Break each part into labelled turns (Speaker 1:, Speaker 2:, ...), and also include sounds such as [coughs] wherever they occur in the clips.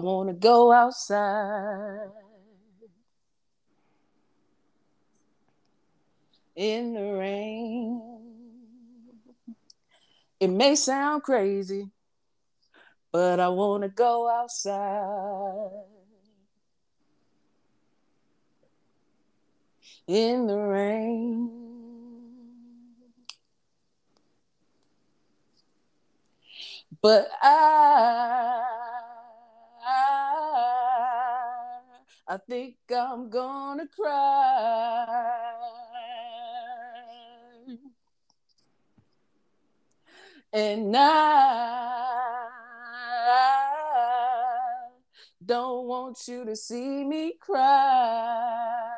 Speaker 1: I want to go outside in the rain. It may sound crazy, but I want to go outside in the rain. But I, I think I'm gonna cry. And I don't want you to see me cry.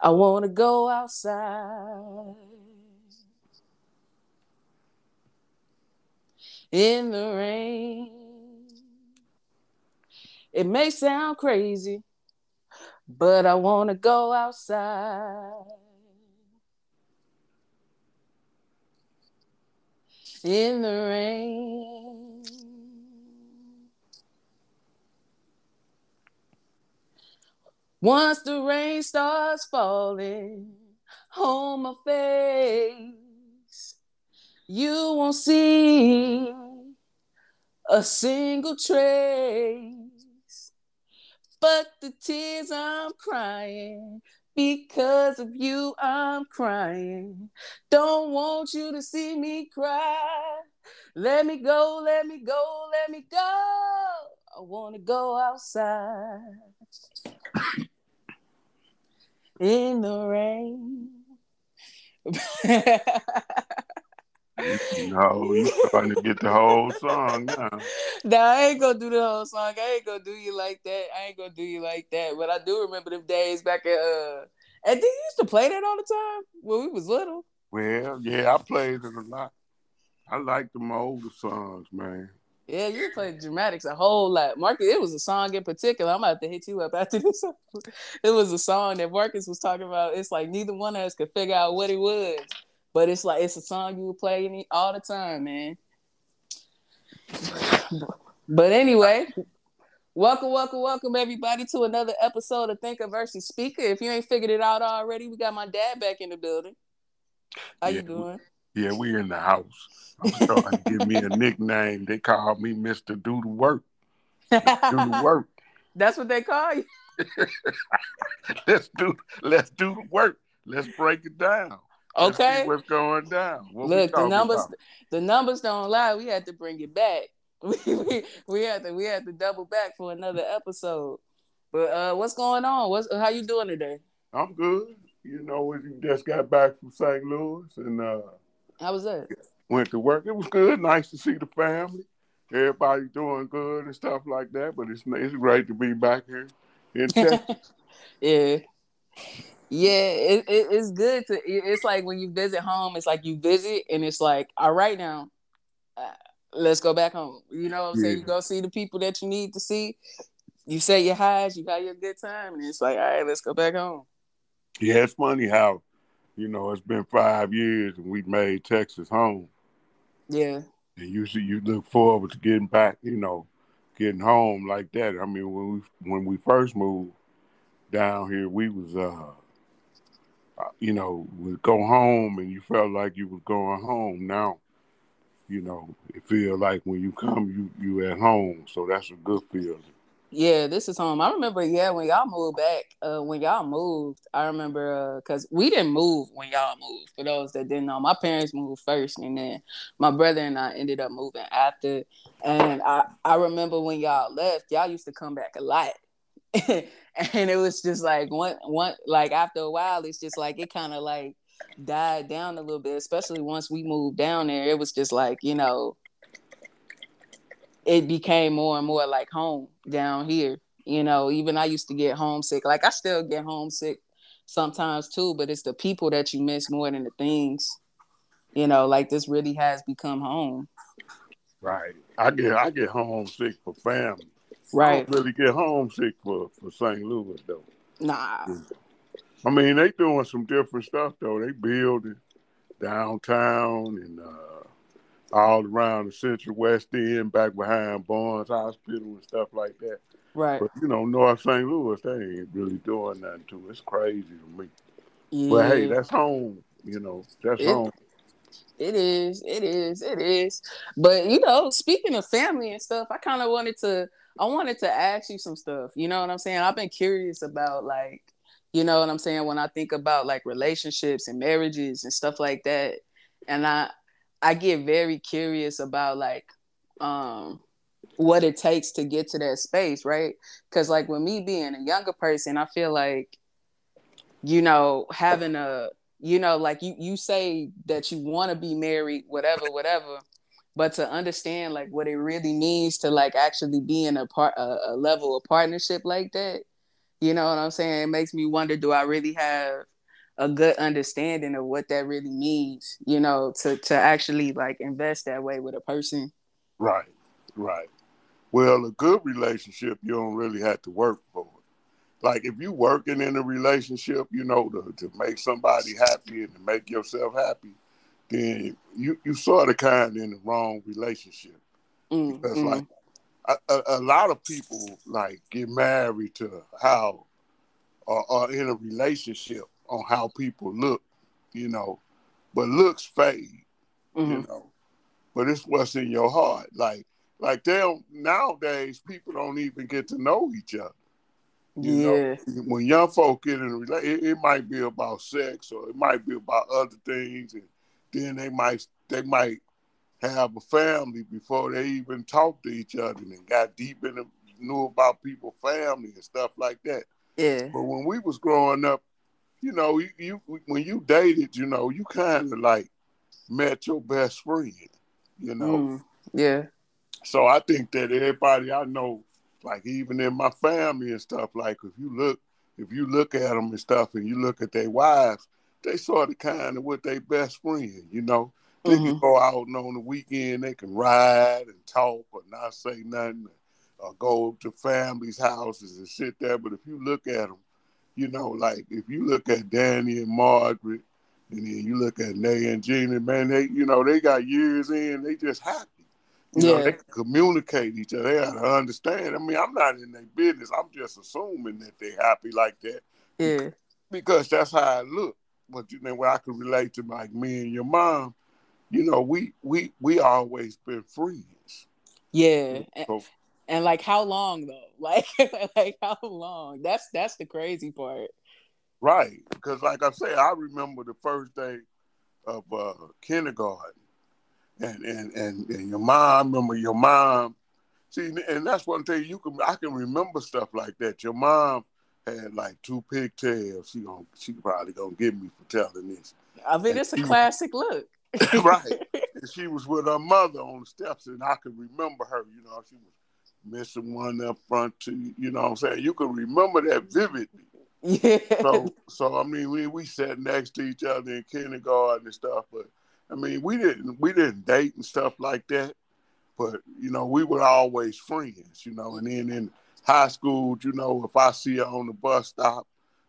Speaker 1: I want to go outside in the rain. It may sound crazy, but I want to go outside in the rain. Once the rain starts falling on my face, you won't see a single trace. But the tears I'm crying because of you, I'm crying. Don't want you to see me cry. Let me go, let me go, let me go. I want to go outside in the rain. [laughs]
Speaker 2: No, you trying to get the whole song now. [laughs]
Speaker 1: nah, I ain't gonna do the whole song. I ain't gonna do you like that. I ain't gonna do you like that. But I do remember them days back at uh and they used to play that all the time when we was little.
Speaker 2: Well, yeah, I played it a lot. I like them older songs, man.
Speaker 1: Yeah, you played Dramatics a whole lot. Marcus, it was a song in particular. I'm about to hit you up after this. [laughs] it was a song that Marcus was talking about. It's like neither one of us could figure out what it was. But it's like it's a song you would play all the time, man. But anyway, welcome, welcome, welcome everybody to another episode of Thinker versus Speaker. If you ain't figured it out already, we got my dad back in the building. How
Speaker 2: Yeah,
Speaker 1: you doing?
Speaker 2: Yeah, we in the house. I'm starting to give me a nickname. They call me Mr. Do the Work. Do the [laughs] work.
Speaker 1: That's what they call you. [laughs]
Speaker 2: Let's do let's do the work. Let's break it down.
Speaker 1: Okay.
Speaker 2: what's going down? What
Speaker 1: Look, the numbers
Speaker 2: about?
Speaker 1: the numbers don't lie. We had to bring it back. [laughs] We, we, we had to we had to double back for another episode. But uh what's going on? What's how you doing today?
Speaker 2: I'm good. You know, we just got back from St. Louis and uh
Speaker 1: How was that?
Speaker 2: went to work. It was good. Nice to see the family. Everybody doing good and stuff like that. But it's it's great to be back here in [laughs] Texas.
Speaker 1: yeah. Yeah, it, it, it's good to. It's like when you visit home, it's like you visit, and it's like, all right, now, uh, let's go back home. You know what I'm saying? You go see the people that you need to see. You say your highs, you got your good time, and it's like, all right, let's go back home.
Speaker 2: yeah, it's funny how, you know, it's been five years and we made Texas home.
Speaker 1: Yeah,
Speaker 2: And usually you look forward to getting back, you know, getting home like that. I mean, when we when we first moved down here, we was uh, you know, would go home and you felt like you was going home. Now, you know, it feel like when you come, you you at home. So that's a good feeling.
Speaker 1: yeah. This is home. I remember, yeah, when y'all moved back, uh, when y'all moved, I remember, uh, cause we didn't move when y'all moved. For those that didn't know, my parents moved first, and then my brother and I ended up moving after. And I I remember when y'all left, y'all used to come back a lot. [laughs] and it was just like one one like after a while it's just like it kind of like died down a little bit especially once we moved down there it was just like you know it became more and more like home down here you know even i used to get homesick like i still get homesick sometimes too but it's the people that you miss more than the things you know like this really has become home
Speaker 2: Right. I get I get homesick for family. I
Speaker 1: right
Speaker 2: don't really get homesick for for St. Louis though.
Speaker 1: nah
Speaker 2: I mean, they doing some different stuff though. They building downtown and uh all around the Central West End, back behind Barnes Hospital and stuff like that.
Speaker 1: Right.
Speaker 2: But you know, North St. Louis, they ain't really doing nothing to it. It's crazy to me.
Speaker 1: Yeah.
Speaker 2: But hey, that's home. You know, that's
Speaker 1: It-
Speaker 2: home.
Speaker 1: It is, it is, it is. But you know, speaking of family and stuff, I kind of wanted to I wanted to ask you some stuff. You know what I'm saying? I've been curious about like, you know what I'm saying, when I think about like relationships and marriages and stuff like that. And I I get very curious about like um what it takes to get to that space, right? Cuz like with me being a younger person, I feel like you know, having a you know like you you say that you want to be married whatever whatever but to understand like what it really means to like actually be in a part a, a level of partnership like that you know what i'm saying it makes me wonder do i really have a good understanding of what that really means you know to to actually like invest that way with a person
Speaker 2: Right, right. Well, a good relationship, you don't really have to work for. Like if you're working in a relationship, you know, to, to make somebody happy and to make yourself happy, then you you sort of kind in the wrong relationship.
Speaker 1: Mm,
Speaker 2: Because
Speaker 1: mm,
Speaker 2: like a, a, lot of people like get married to how or are in a relationship on how people look, you know, but looks fade
Speaker 1: mhm.
Speaker 2: you know. But it's what's in your heart. Like like they don't nowadays people don't even get to know each other. You
Speaker 1: yeah
Speaker 2: know, when young folk get in a relationship, it, it might be about sex or it might be about other things, and then they might they might have a family before they even talk to each other and got deep in the knew about people's family and stuff like that.
Speaker 1: yeah
Speaker 2: But when we was growing up, you know, you, you when you dated, you know, you kind of like met your best friend, you know.
Speaker 1: mm, yeah
Speaker 2: So I think that everybody I know, like even in my family and stuff, like if you look, if you look at them and stuff, and you look at their wives, they sort of kind of with their best friend, you know. They can
Speaker 1: Mhm.
Speaker 2: go out and on the weekend, they can ride and talk or not say nothing, or go to families' houses and sit there. But if you look at them, you know, like if you look at Danny and Margaret, and then you look at Nay and Gina, man, they, you know, they got years in, they just happy. You know,
Speaker 1: Yeah.
Speaker 2: they can communicate each other. They gotta understand. I mean, I'm not in their business. I'm just assuming that they happy like that
Speaker 1: yeah
Speaker 2: because that's how I look. But you know, where I can relate to like me and your mom, you know, we we we always been friends.
Speaker 1: yeah And-
Speaker 2: So
Speaker 1: And like how long though? [laughs] Like like how long? That's that's the crazy part.
Speaker 2: right, because like I say, I remember the first day of uh, kindergarten, and and and and your mom. I remember your mom. See, and that's one thing you can I can remember stuff like that. Your mom had like two pigtails. She gon' she probably gonna get me for telling this.
Speaker 1: I mean, it's a classic look. [laughs]
Speaker 2: right. [laughs] And she was with her mother on the steps, and I can remember her. You know, she was missing one up front too. You know what I'm saying? You can remember that vividly.
Speaker 1: yeah.
Speaker 2: So, [laughs] so I mean, we we sat next to each other in kindergarten and stuff, but I mean, we didn't we didn't date and stuff like that. But you know, we were always friends. You know, and then in high school, you know, if I see her on the bus stop,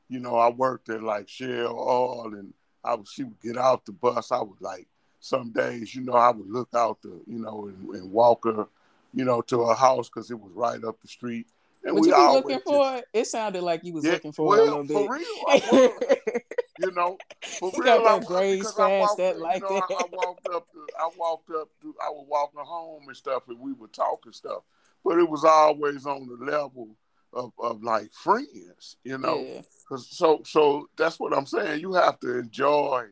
Speaker 2: you know, I worked at like Shell Oil, and I would she would get off the bus. I would like some days, you know, I would look out the, you know, and, and walk her, you know, to her house because it was right up the street. And we
Speaker 1: you be
Speaker 2: always
Speaker 1: looking
Speaker 2: just-
Speaker 1: for? It sounded like you was
Speaker 2: Yeah,
Speaker 1: looking for
Speaker 2: well,
Speaker 1: it a little
Speaker 2: for real, [laughs] you know, for
Speaker 1: You
Speaker 2: real,
Speaker 1: got
Speaker 2: I
Speaker 1: that
Speaker 2: was
Speaker 1: graze
Speaker 2: because I
Speaker 1: fast
Speaker 2: walked,
Speaker 1: that
Speaker 2: you
Speaker 1: like
Speaker 2: that. I, I walked up, to, I walked up, to, I was walking home and stuff, and we were talking stuff, but it was always on the level of, of like friends, you know.
Speaker 1: yeah.
Speaker 2: Cause so so that's what I'm saying. You have to enjoy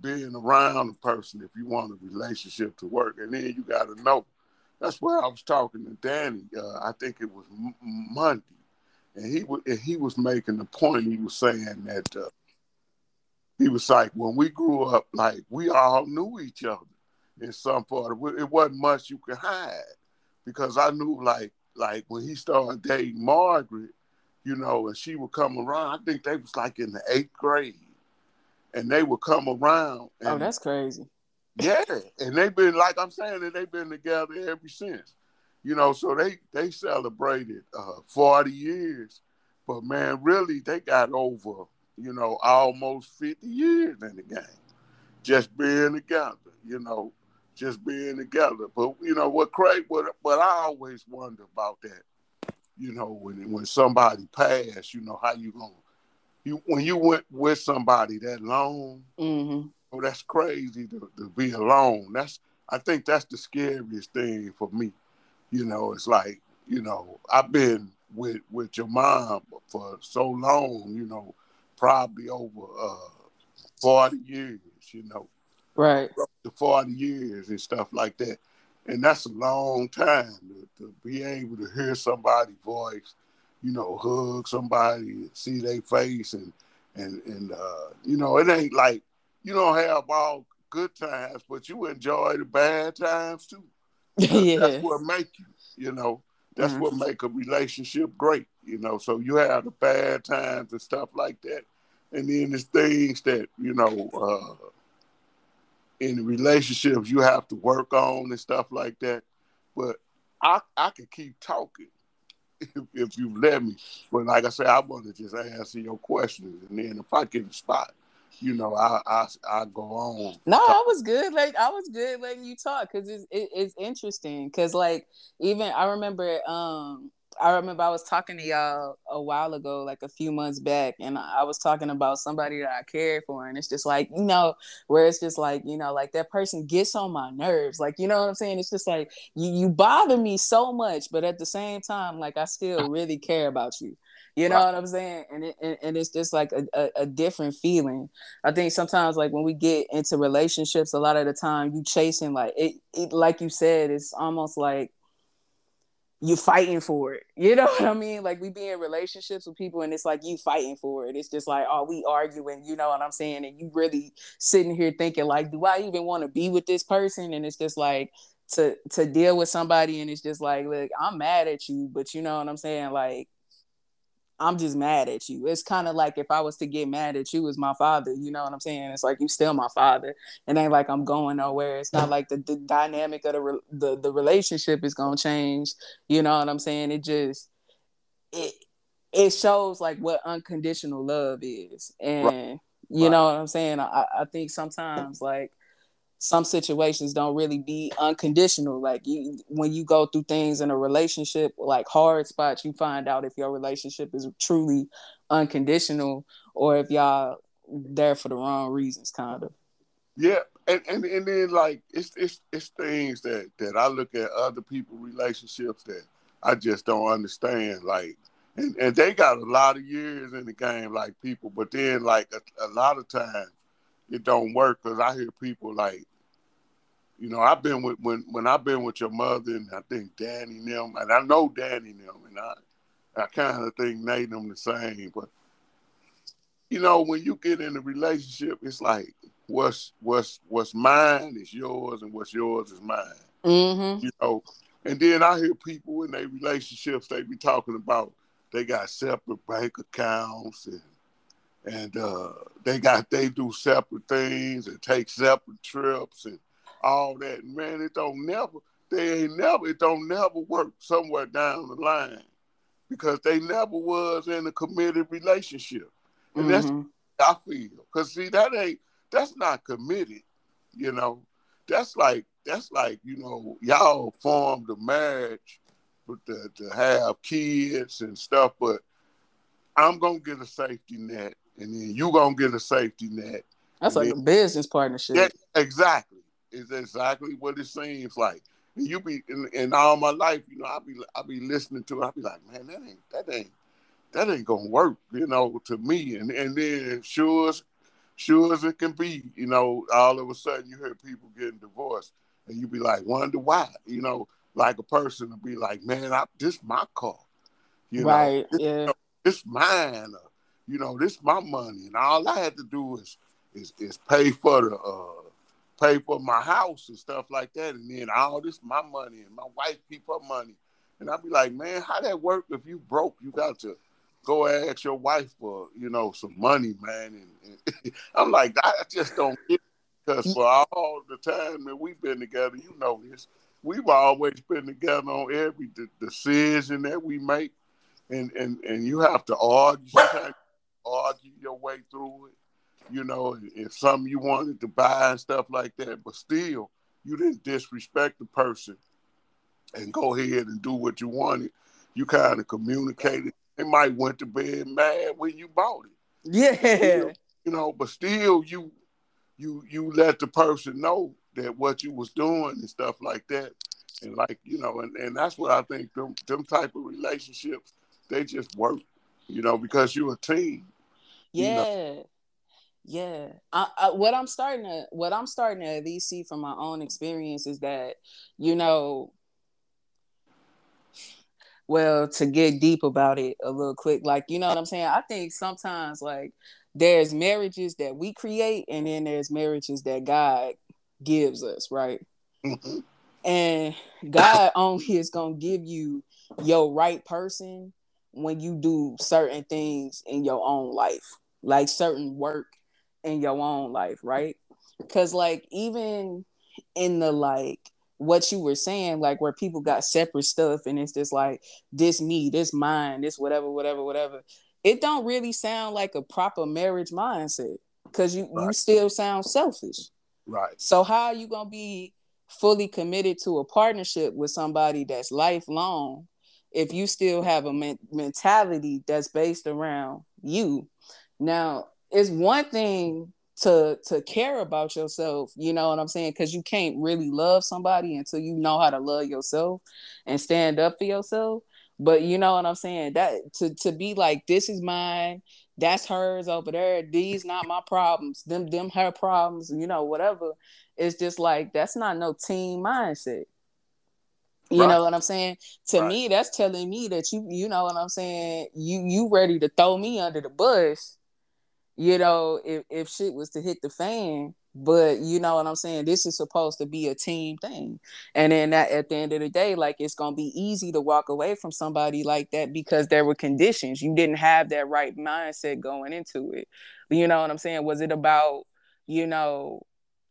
Speaker 2: being around a person if you want a relationship to work, and then you got to know. That's where I was talking to Danny. Uh, I think it was M- Monday, and he was he was making the point. He was saying that uh, he was like, when we grew up, like we all knew each other in some part. Of it It wasn't much you could hide because I knew like like when he started dating Margaret, you know, and she would come around. I think they was like in the eighth grade, and they would come around. And,
Speaker 1: Oh, that's crazy.
Speaker 2: yeah, and they've been like I'm saying that they've been together ever since. You know, so they they celebrated uh, 40 years, but man, really they got over you know almost 50 years in the game, just being together. You know, just being together. But you know what, Craig? What But I always wonder about that, you know, when when somebody passed, you know how you gonna you when you went with somebody that long,
Speaker 1: mm-hmm.
Speaker 2: oh, that's crazy to, to be alone. That's I think that's the scariest thing for me. You know, it's like you know I've been with with your mom for so long. You know, probably over uh, forty years. You know,
Speaker 1: right?
Speaker 2: To forty years and stuff like that, and that's a long time to, to be able to hear somebody's voice. You know, hug somebody, see their face, and and and uh, you know, it ain't like you don't have all good times, but you enjoy the bad times too. [laughs]
Speaker 1: yeah.
Speaker 2: That's what make you, you know, that's mm-hmm. what make a relationship great, you know. So you have the bad times and stuff like that. And then there's things that, you know, uh, in relationships you have to work on and stuff like that. But I I can keep talking [laughs] if, if you let me. But like I said, I want to just answer your questions, and then if I get a spot, you know, I I, I go on.
Speaker 1: No, I was good. Like I was good letting you talk because it's it, it's interesting. Because like even I remember um I remember I was talking to y'all a while ago, like a few months back, and I was talking about somebody that I cared for, and it's just like you know, where it's just like you know, like that person gets on my nerves, like you know what I'm saying. It's just like you you bother me so much, but at the same time, like I still really care about you. You know right. what I'm saying? And, it, and, and it's just like a, a, a, different feeling. I think sometimes like when we get into relationships, a lot of the time you chasing like it, it like you said, it's almost like you fighting for it. You know [laughs] what I mean? Like we be in relationships with people and it's like you fighting for it. It's just like, oh, we arguing, you know what I'm saying? And you really sitting here thinking like, do I even want to be with this person? And it's just like to to deal with somebody and it's just like, look, I'm mad at you, but you know what I'm saying? Like I'm just mad at you. It's kind of like if I was to get mad at you as my father, you know what I'm saying? It's like you still my father. It ain't like I'm going nowhere. It's not like the, the dynamic of the, re- the the relationship is gonna change. You know what I'm saying? It just it it shows like what unconditional love is, and right. you right. know what I'm saying. I I think sometimes like some situations don't really be unconditional. Like you, when you go through things in a relationship, like hard spots, you find out if your relationship is truly unconditional or if y'all there for the wrong reasons, kind of.
Speaker 2: Yeah, and and, and then like it's it's it's things that that I look at other people relationships that I just don't understand. Like, and and they got a lot of years in the game, like people, but then like a, a lot of times it don't work because I hear people like you know, I've been with when when I've been with your mother and I think Danny and them, and I know Danny and them, and I I kind of think Nate and them the same. But you know, when you get in a relationship, it's like what's what's what's mine is yours, and what's yours is mine.
Speaker 1: Mm-hmm.
Speaker 2: You know, and then I hear people in their relationships they be talking about they got separate bank accounts and and uh, they got they do separate things and take separate trips and all that. Man, it don't never, they ain't never, it don't never work somewhere down the line because they never was in a committed relationship. And mm-hmm. that's I feel. Cause see, that ain't that's not committed, you know. That's like that's like, you know, y'all formed a marriage to, to have kids and stuff, but I'm gonna get a safety net and then you gonna get a safety net.
Speaker 1: That's like then, a business partnership.
Speaker 2: Yeah, exactly is exactly what it seems like. And you be in, in all my life, you know, I be I be listening to it. I be like, man, that ain't that ain't that ain't gonna work, you know, to me. And and then sure as sure as it can be, you know, all of a sudden you hear people getting divorced, and you be like, wonder why, you know, like a person to be like, man, I, this my car,
Speaker 1: you right,
Speaker 2: know, this,
Speaker 1: yeah,
Speaker 2: you know, this mine, or, you know, this my money, and all I had to do is is is pay for the. uh pay for my house and stuff like that. And then all this my money and my wife keep her money. And I'd be like, man, how that work if you broke? You got to go ask your wife for, you know, some money, man. And, and [laughs] I'm like, I just don't get it. Because for all the time that we've been together, you know this, we've always been together on every decision that we make. And, and, and you have to argue, sometimes argue your way through it you know, if something you wanted to buy and stuff like that, but still, you didn't disrespect the person and go ahead and do what you wanted. You kind of communicated. They might went to bed mad when you bought it.
Speaker 1: Yeah.
Speaker 2: You know, but still you you you let the person know that what you was doing and stuff like that. And like, you know, and, and that's what I think them them type of relationships, they just work, you know, because you're a team.
Speaker 1: Yeah.
Speaker 2: You know?
Speaker 1: Yeah. I, I, what I'm starting to what I'm starting to at least see from my own experience is that, you know, well, to get deep about it a little quick, like you know what I'm saying? I think sometimes like there's marriages that we create and then there's marriages that God gives us, right?
Speaker 2: Mm-hmm.
Speaker 1: And God [laughs] only is gonna give you your right person when you do certain things in your own life, like certain work in your own life, right? Because like even in the like what you were saying, like where people got separate stuff and it's just like this me, this mine, this whatever, whatever, whatever. It don't really sound like a proper marriage mindset because you right. you still sound selfish.
Speaker 2: Right.
Speaker 1: So how are you gonna be fully committed to a partnership with somebody that's lifelong if you still have a men- mentality that's based around you? Now, it's one thing to to care about yourself you know what i'm saying? Because you can't really love somebody until you know how to love yourself and stand up for yourself. But you know what i'm saying? That to to be like this is mine that's hers over there these not my problems them them her problems you know whatever it's just like that's not no team mindset. You right. know what i'm saying? To right. me that's telling me that you you know what i'm saying? You you ready to throw me under the bus you know, if, if shit was to hit the fan, but you know what I'm saying? This is supposed to be a team thing. And then that, at the end of the day, like it's gonna be easy to walk away from somebody like that because there were conditions. You didn't have that right mindset going into it. You know what I'm saying? Was it about, you know,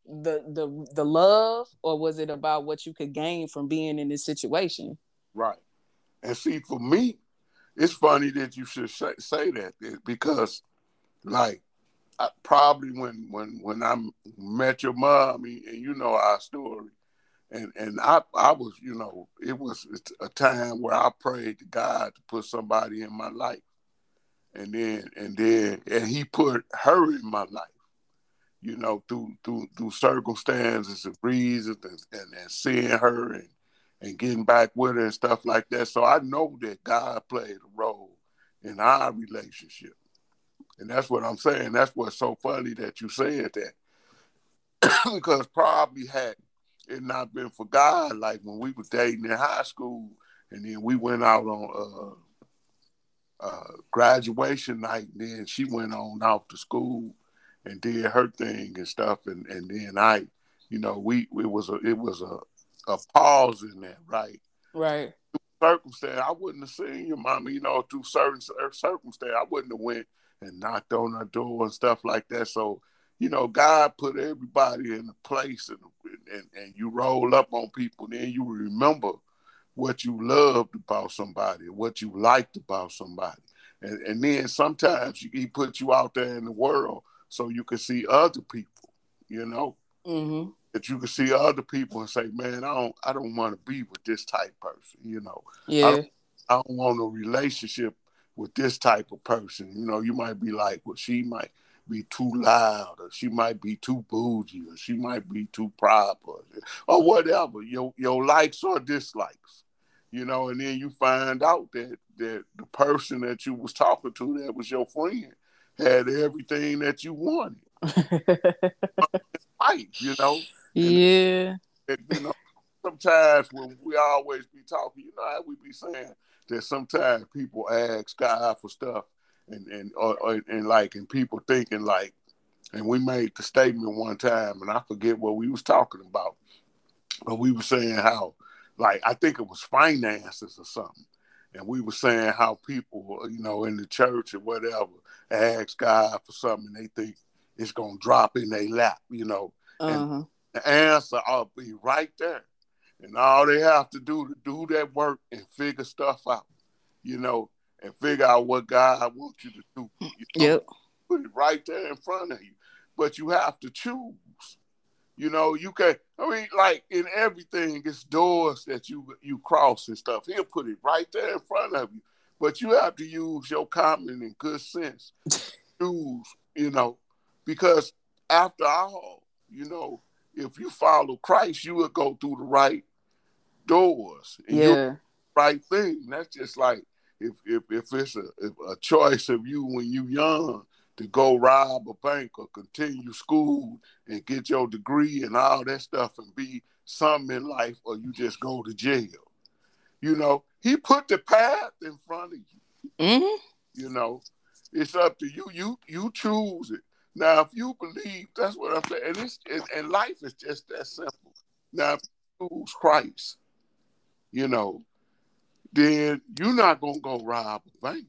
Speaker 1: the the the love or was it about what you could gain from being in this situation?
Speaker 2: Right. And see, for me, it's funny that you should say, say that because like I, probably when when when I met your mom and you know our story, and and I I was you know it was a time where I prayed to God to put somebody in my life, and then and then and He put her in my life, you know through through through circumstances and reasons and, and, and seeing her and and getting back with her and stuff like that. So I know that God played a role in our relationship. And that's what I'm saying. That's what's so funny that you said that. [coughs] because probably had it not been for God, like when we were dating in high school, and then we went out on uh, uh, graduation night, and then she went on off to school and did her thing and stuff, and and then I, you know, we it was a it was a a pause in that, right?
Speaker 1: Right.
Speaker 2: Circumstance, I wouldn't have seen your mama, you know, through certain circumstance, I wouldn't have went and knocked on her door and stuff like that. So, you know, God put everybody in a place and, and, and you roll up on people, then you remember what you loved about somebody, what you liked about somebody. And, and then sometimes he put you out there in the world so you can see other people, you know,
Speaker 1: mm-hmm.
Speaker 2: that you can see other people and say, man, I don't, I don't want to be with this type person, you know.
Speaker 1: Yeah.
Speaker 2: I don't, I don't want a relationship with this type of person. You know, you might be like, well, she might be too loud, or she might be too bougie, or she might be too proper, or whatever. Your your likes or dislikes, you know, and then you find out that that the person that you was talking to, that was your friend, had everything that you wanted. [laughs] right, you know.
Speaker 1: Yeah.
Speaker 2: And, you know, sometimes when we always be talking, you know how we be saying that sometimes people ask God for stuff and and or, or, and like and people thinking like and we made the statement one time and I forget what we was talking about but we were saying how like I think it was finances or something and we were saying how people you know in the church or whatever ask God for something and they think it's gonna drop in their lap you know
Speaker 1: uh-huh.
Speaker 2: and the answer will be right there and all they have to do to do that work and figure stuff out, you know, and figure out what God wants you to do. You
Speaker 1: know? Yep.
Speaker 2: Put it right there in front of you. But you have to choose. You know, you can. I mean, like in everything, it's doors that you you cross and stuff. He'll put it right there in front of you, but you have to use your common and good sense. Choose, you know, because after all, you know, if you follow Christ, you will go through the right doors.
Speaker 1: and yeah.
Speaker 2: Right thing. That's just like if if if it's a, if a choice of you when you young to go rob a bank or continue school and get your degree and all that stuff and be something in life, or you just go to jail. You know, he put the path in front of you.
Speaker 1: Mm-hmm.
Speaker 2: You know, it's up to you. You you choose it. Now, if you believe, that's what I'm saying. And it's and, and life is just that simple. Now, choose Christ, you know, then you're not gonna go rob a bank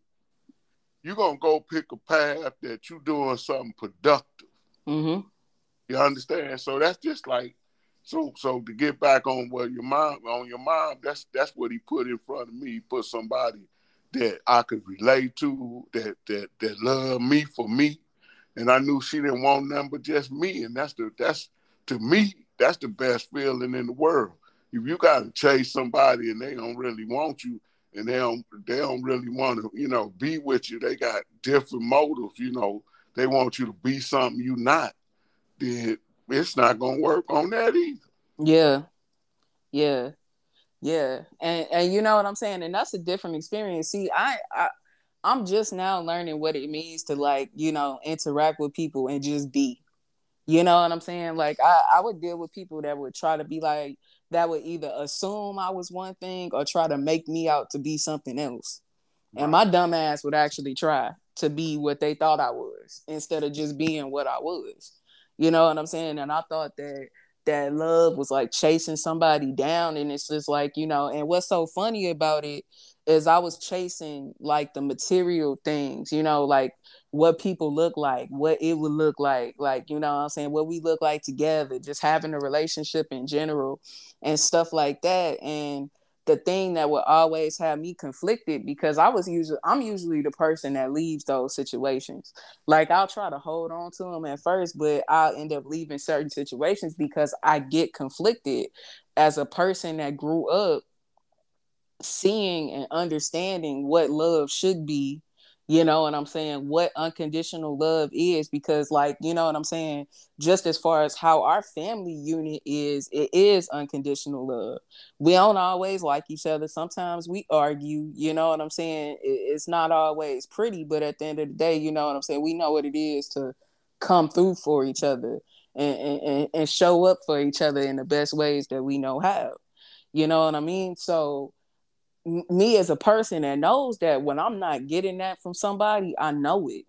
Speaker 2: you're gonna go pick a path that you're doing something productive.
Speaker 1: Mm-hmm.
Speaker 2: You understand? So that's just like so so to get back on what your mom on your mom, that's that's what he put in front of me. He put somebody that I could relate to, that that that loved me for me. And I knew she didn't want nothing but just me. And that's the that's to me, that's the best feeling in the world. If you gotta chase somebody and they don't really want you, and they don't they don't really want to you know be with you. They got different motives. You know they want you to be something you not. Then it's not gonna work on that either.
Speaker 1: Yeah, yeah, yeah, and and you know what I'm saying. And that's a different experience. See, I I. I'm just now learning what it means to like, you know, interact with people and just be. You know what I'm saying? Like I, I would deal with people that would try to be like, that would either assume I was one thing or try to make me out to be something else. Wow. And my dumb ass would actually try to be what they thought I was instead of just being what I was. You know what I'm saying? And I thought that that love was like chasing somebody down and it's just like, you know, and what's so funny about it is I was chasing like the material things, you know, like what people look like, what it would look like, like, you know I'm saying, what we look like together, just having a relationship in general and stuff like that. And the thing that would always have me conflicted because I was usually I'm usually the person that leaves those situations. Like I'll try to hold on to them at first, but I'll end up leaving certain situations because I get conflicted as a person that grew up seeing and understanding what love should be you know what i'm saying what unconditional love is because like you know what i'm saying? Just as far as how our family unit is it is unconditional love. We don't always like each other. Sometimes we argue you know what i'm saying? It's not always pretty but at the end of the day you know what i'm saying? We know what it is to come through for each other and, and, and show up for each other in the best ways that we know how you know what i mean? So me as a person that knows that when I'm not getting that from somebody, I know it.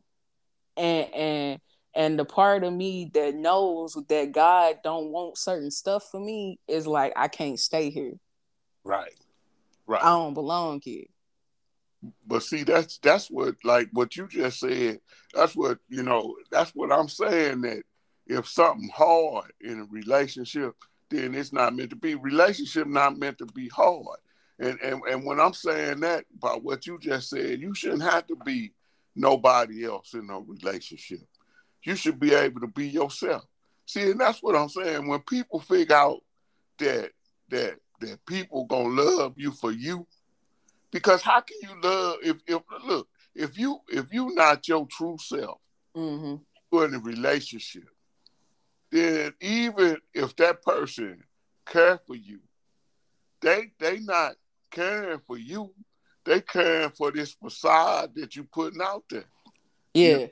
Speaker 1: And and and the part of me that knows that God don't want certain stuff for me is like I can't stay here.
Speaker 2: Right. Right.
Speaker 1: I don't belong here.
Speaker 2: But see, that's that's what like what you just said. That's what you know. That's what I'm saying. That if something hard in a relationship, then it's not meant to be. Relationship not meant to be hard. And, and and when I'm saying that about what you just said, you shouldn't have to be nobody else in a relationship. You should be able to be yourself. See, and that's what I'm saying. When people figure out that that that people gonna love you for you, because how can you love if if look if you if you not your true self,
Speaker 1: mm-hmm.
Speaker 2: you're in a relationship, then even if that person care for you, they they not caring for you. They caring for this facade that you putting out there.
Speaker 1: Yeah.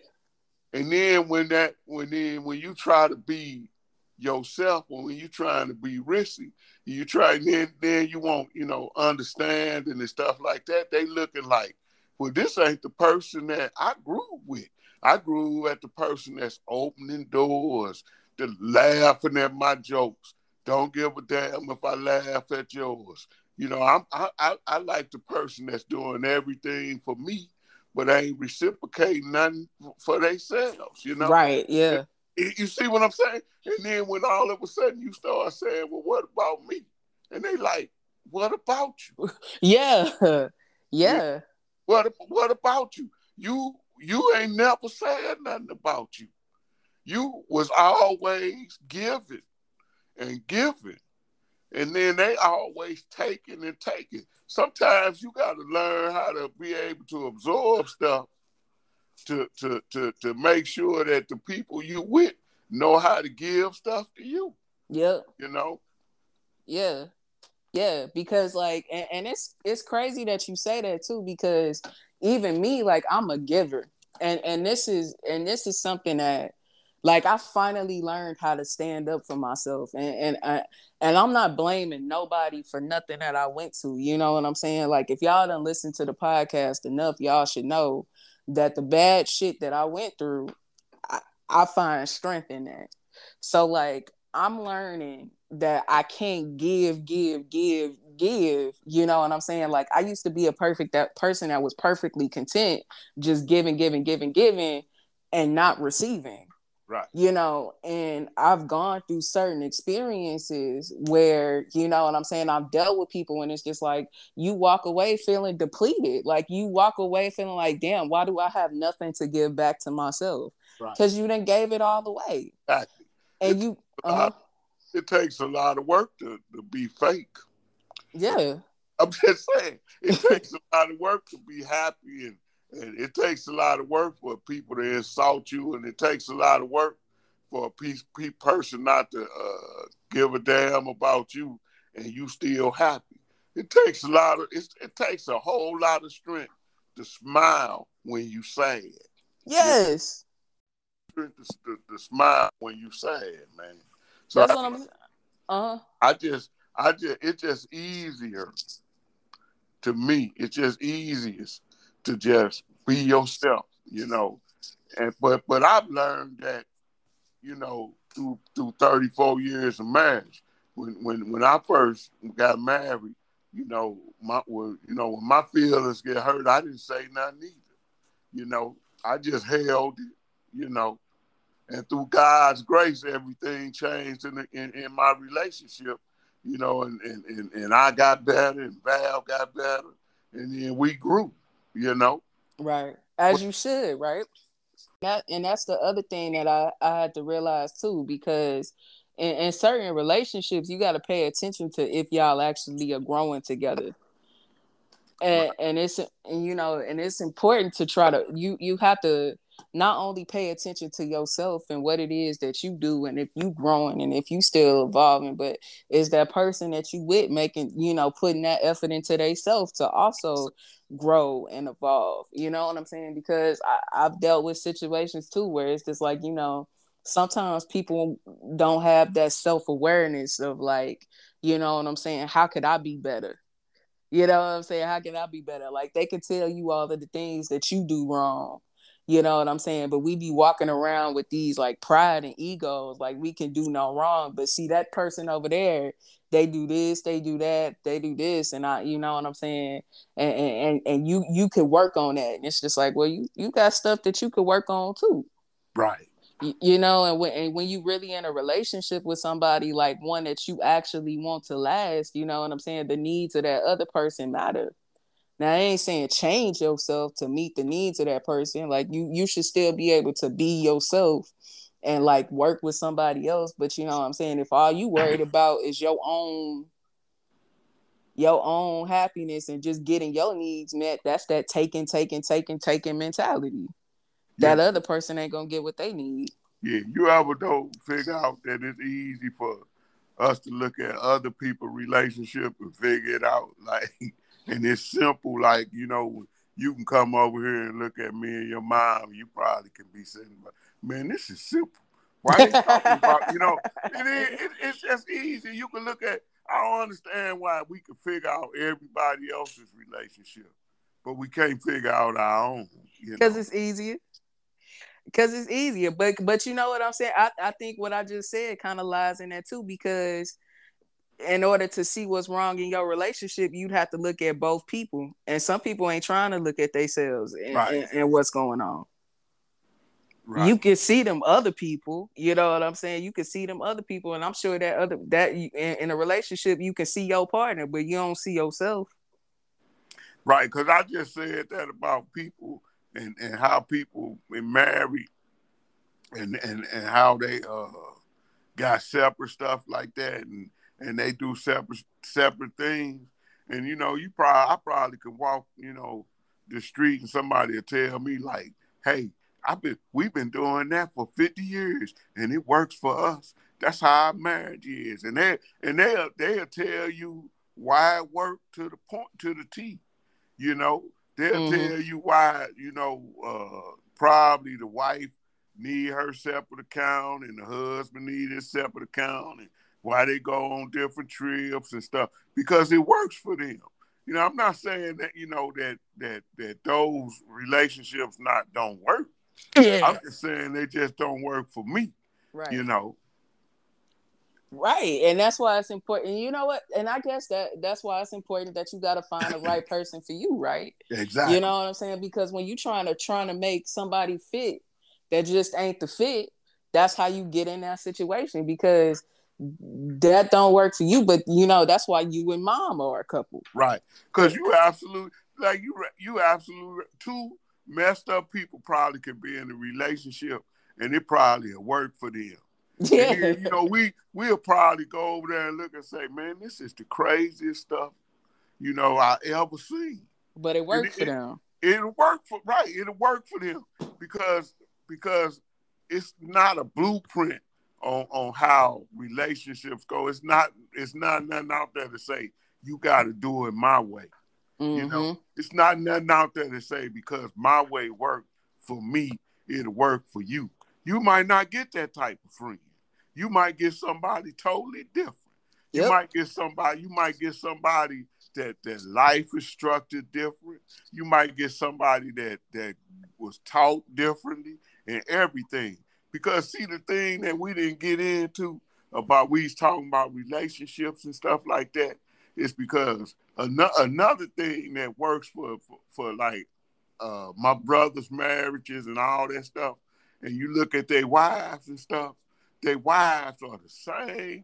Speaker 2: And then when that when then when you try to be yourself or when you trying to be risky, you try and then then you won't, you know, understand and stuff like that. They looking like, well, this ain't the person that I grew with. I grew at the person that's opening doors, the laughing at my jokes. Don't give a damn if I laugh at yours. You know, I'm I, I, I like the person that's doing everything for me, but I ain't reciprocating nothing for themselves. You know,
Speaker 1: right? Yeah.
Speaker 2: You see what I'm saying? And then when all of a sudden you start saying, "Well, what about me?" and they like, "What about you?" [laughs]
Speaker 1: Yeah, yeah.
Speaker 2: What What about you? You you ain't never said nothing about you. You was always giving and giving. And then they always taking and taking. Sometimes you got to learn how to be able to absorb stuff to, to, to, to make sure that the people you with know how to give stuff to you.
Speaker 1: Yeah.
Speaker 2: You know?
Speaker 1: Yeah. Yeah, because like and, and it's it's crazy that you say that too, because even me, like I'm a giver. And and this is and this is something that like I finally learned how to stand up for myself and and I, and I'm not blaming nobody for nothing that I went to. You know what I'm saying? Like if y'all don't listen to the podcast enough, y'all should know that the bad shit that I went through, I, I find strength in that. So like I'm learning that I can't give, give, give, give. You know what I'm saying? Like I used to be a perfect that person that was perfectly content, just giving, giving, giving, giving, and not receiving.
Speaker 2: Right.
Speaker 1: You know, and I've gone through certain experiences where, you know what I'm saying, I've dealt with people and it's just like you walk away feeling depleted. Like you walk away feeling like, damn, why do I have nothing to give back to myself? Because right. you didn't gave it all the way.
Speaker 2: Exactly.
Speaker 1: And it, you uh-huh.
Speaker 2: it takes a lot of work to, to be fake.
Speaker 1: Yeah.
Speaker 2: I'm just saying, it [laughs] takes a lot of work to be happy and and it takes a lot of work for people to insult you, and it takes a lot of work for a piece, piece person not to uh, give a damn about you, and you still happy. It takes a lot of it takes a whole lot of strength to smile when you sad.
Speaker 1: Yes.
Speaker 2: To, to, to smile when you sad, man.
Speaker 1: So That's I, what I'm. Uh huh.
Speaker 2: I just, I just, it's just easier to me. It's just easiest to just be yourself, you know. And but but I've learned that, you know, through through 34 years of marriage. When when when I first got married, you know, my well, you know, when my feelings get hurt, I didn't say nothing either. You know, I just held it, you know. And through God's grace, everything changed in, the, in, in my relationship, you know, and, and, and, and I got better and Val got better. And then we grew you know?
Speaker 1: Right. As you should, right? That and that's the other thing that I, I had to realize too, because in, in certain relationships, you got to pay attention to if y'all actually are growing together. And, and it's and you know and it's important to try to you you have to not only pay attention to yourself and what it is that you do and if you growing and if you still evolving but is that person that you with making you know putting that effort into themselves to also grow and evolve you know what i'm saying? Because I, i've dealt with situations too where it's just like you know sometimes people don't have that self-awareness of like you know what i'm saying? How could i be better? You know what i'm saying? How can i be better? Like they can tell you all of the things that you do wrong you know what I'm saying? But we be walking around with these like pride and egos, like we can do no wrong. But see that person over there, they do this, they do that, they do this, and I, you know what I'm saying? And and and you you could work on that. And it's just like, well, you you got stuff that you could work on too.
Speaker 2: Right.
Speaker 1: You, you know, and when and when you really in a relationship with somebody like one that you actually want to last, you know what I'm saying? The needs of that other person matter. Now I ain't saying change yourself to meet the needs of that person. Like you you should still be able to be yourself and like work with somebody else. But you know what I'm saying? If all you worried about is your own your own happiness and just getting your needs met, that's that taking, taking, taking, taking mentality. That yeah. other person ain't gonna get what they need.
Speaker 2: Yeah, you ever don't figure out that it's easy for us to look at other people's relationship and figure it out. [laughs] Like and it's simple. Like you know, you can come over here and look at me and your mom. You probably can be saying, "Man, this is simple." Why are you talking about? You know, it is. It, it's just easy. You can look at. I don't understand why we can figure out everybody else's relationship, but we can't figure out our own.
Speaker 1: Because it's easier. Because it's easier, but but you know what I'm saying. I I think what I just said kind of lies in that too because in order to see what's wrong in your relationship, you'd have to look at both people. And some people ain't trying to look at themselves and, right. and, and, what's going on. Right. You can see them other people, you know what I'm saying? You can see them other people, and I'm sure that other that in, in a relationship you can see your partner, but you don't see yourself.
Speaker 2: Right, because I just said that about people and, and how people married and, and, and how they uh got separate stuff like that, and and they do separate separate things. And you know, you probably I probably could walk, you know, the street and somebody will tell me like, "Hey, I've been we've been doing that for 50 years and it works for us. That's how our marriage is." And they and they'll they'll tell you why it worked to the point to the T. You know, they'll mm-hmm. tell you why, you know, uh, probably the wife need her separate account and the husband need his separate account and why they go on different trips and stuff because it works for them. You know, I'm not saying that you know that that that those relationships not don't work. Yeah. I'm just saying they just don't work for me. Right. You know.
Speaker 1: Right. And that's why it's important. You know what? And I guess that that's why it's important that you gotta find the [laughs] right person for you, right?
Speaker 2: Exactly.
Speaker 1: You know what I'm saying? Because when you're trying to trying to make somebody fit that just ain't the fit, that's how you get in that situation because that don't work for you. But you know, that's why you and mom are a couple.
Speaker 2: Right. Because you absolutely like you you absolutely two messed up people probably could be in a relationship and it probably work for them. Yeah. Then, you know, we we'll probably go over there and look and say, Man, this is the craziest stuff, you know, I ever seen.
Speaker 1: But it worked it, for them.
Speaker 2: It, it'll work for right, it'll work for them because because it's not a blueprint on on how relationships go. It's not it's not nothing out there to say you got to do it my way. Mm-hmm. You know, mm-hmm. it's not nothing out there to say because my way worked for me, it'll work for you. You might not get that type of friend. You might get somebody totally different. Yep. You might get somebody. You might get somebody that that life is structured different. You might get somebody that that was taught differently and everything. Because see, the thing that we didn't get into about we was talking about relationships and stuff like that is because another another thing that works for for, for like uh, my brother's marriages and all that stuff, and you look at their wives and stuff, their wives are the same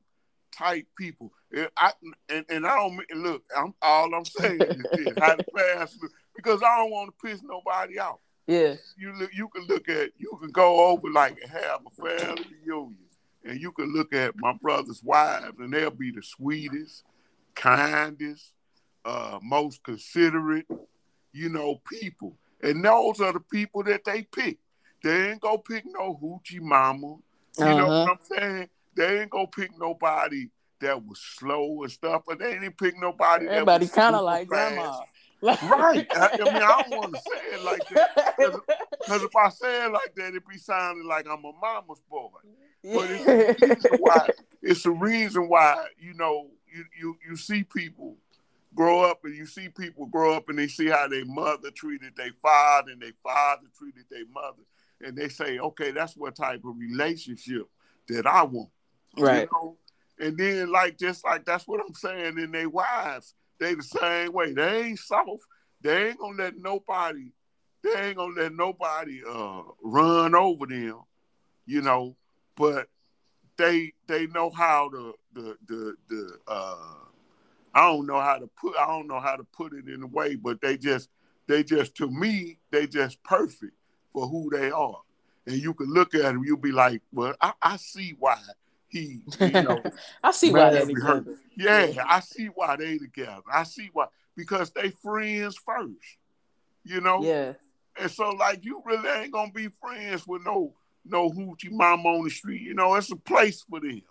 Speaker 2: type people. And I and, and I don't look. I'm all I'm saying is this: how to [laughs] pass because I don't want to piss nobody off.
Speaker 1: Yeah.
Speaker 2: You look you can look at you can go over like have a family reunion and you can look at my brother's wives and they'll be the sweetest, kindest, uh, most considerate, you know, people. And those are the people that they pick. They ain't go pick no hoochie mama. You uh-huh. know what I'm saying? They ain't go pick nobody that was slow and stuff, but they didn't pick nobody.
Speaker 1: Everybody kind of like fast. grandma
Speaker 2: right. I, I, mean, I don't want to say it like that because if I say it like that, it be sounding like I'm a mama's boy. But it's the reason why. It's the reason why you know you you you see people grow up and you see people grow up and they see how their mother treated their father and their father treated their mother and they say, okay, that's what type of relationship that I want.
Speaker 1: Right. You know?
Speaker 2: And then like just like that's what I'm saying in their wives they the same way. They ain't soft. They ain't gonna let nobody. They ain't gonna let nobody uh, run over them, you know. But they they know how to the the the uh, I don't know how to put I don't know how to put it in a way, but they just they just to me they just perfect for who they are. And you can look at them, you'll be like, well, I, I see why he, [laughs] you know,
Speaker 1: I see why they together.
Speaker 2: Yeah, I see why they together. I see why because they friends first, you know.
Speaker 1: Yeah.
Speaker 2: And so, like, you really ain't gonna be friends with no no hoochie mama on the street. You know, it's a place for them,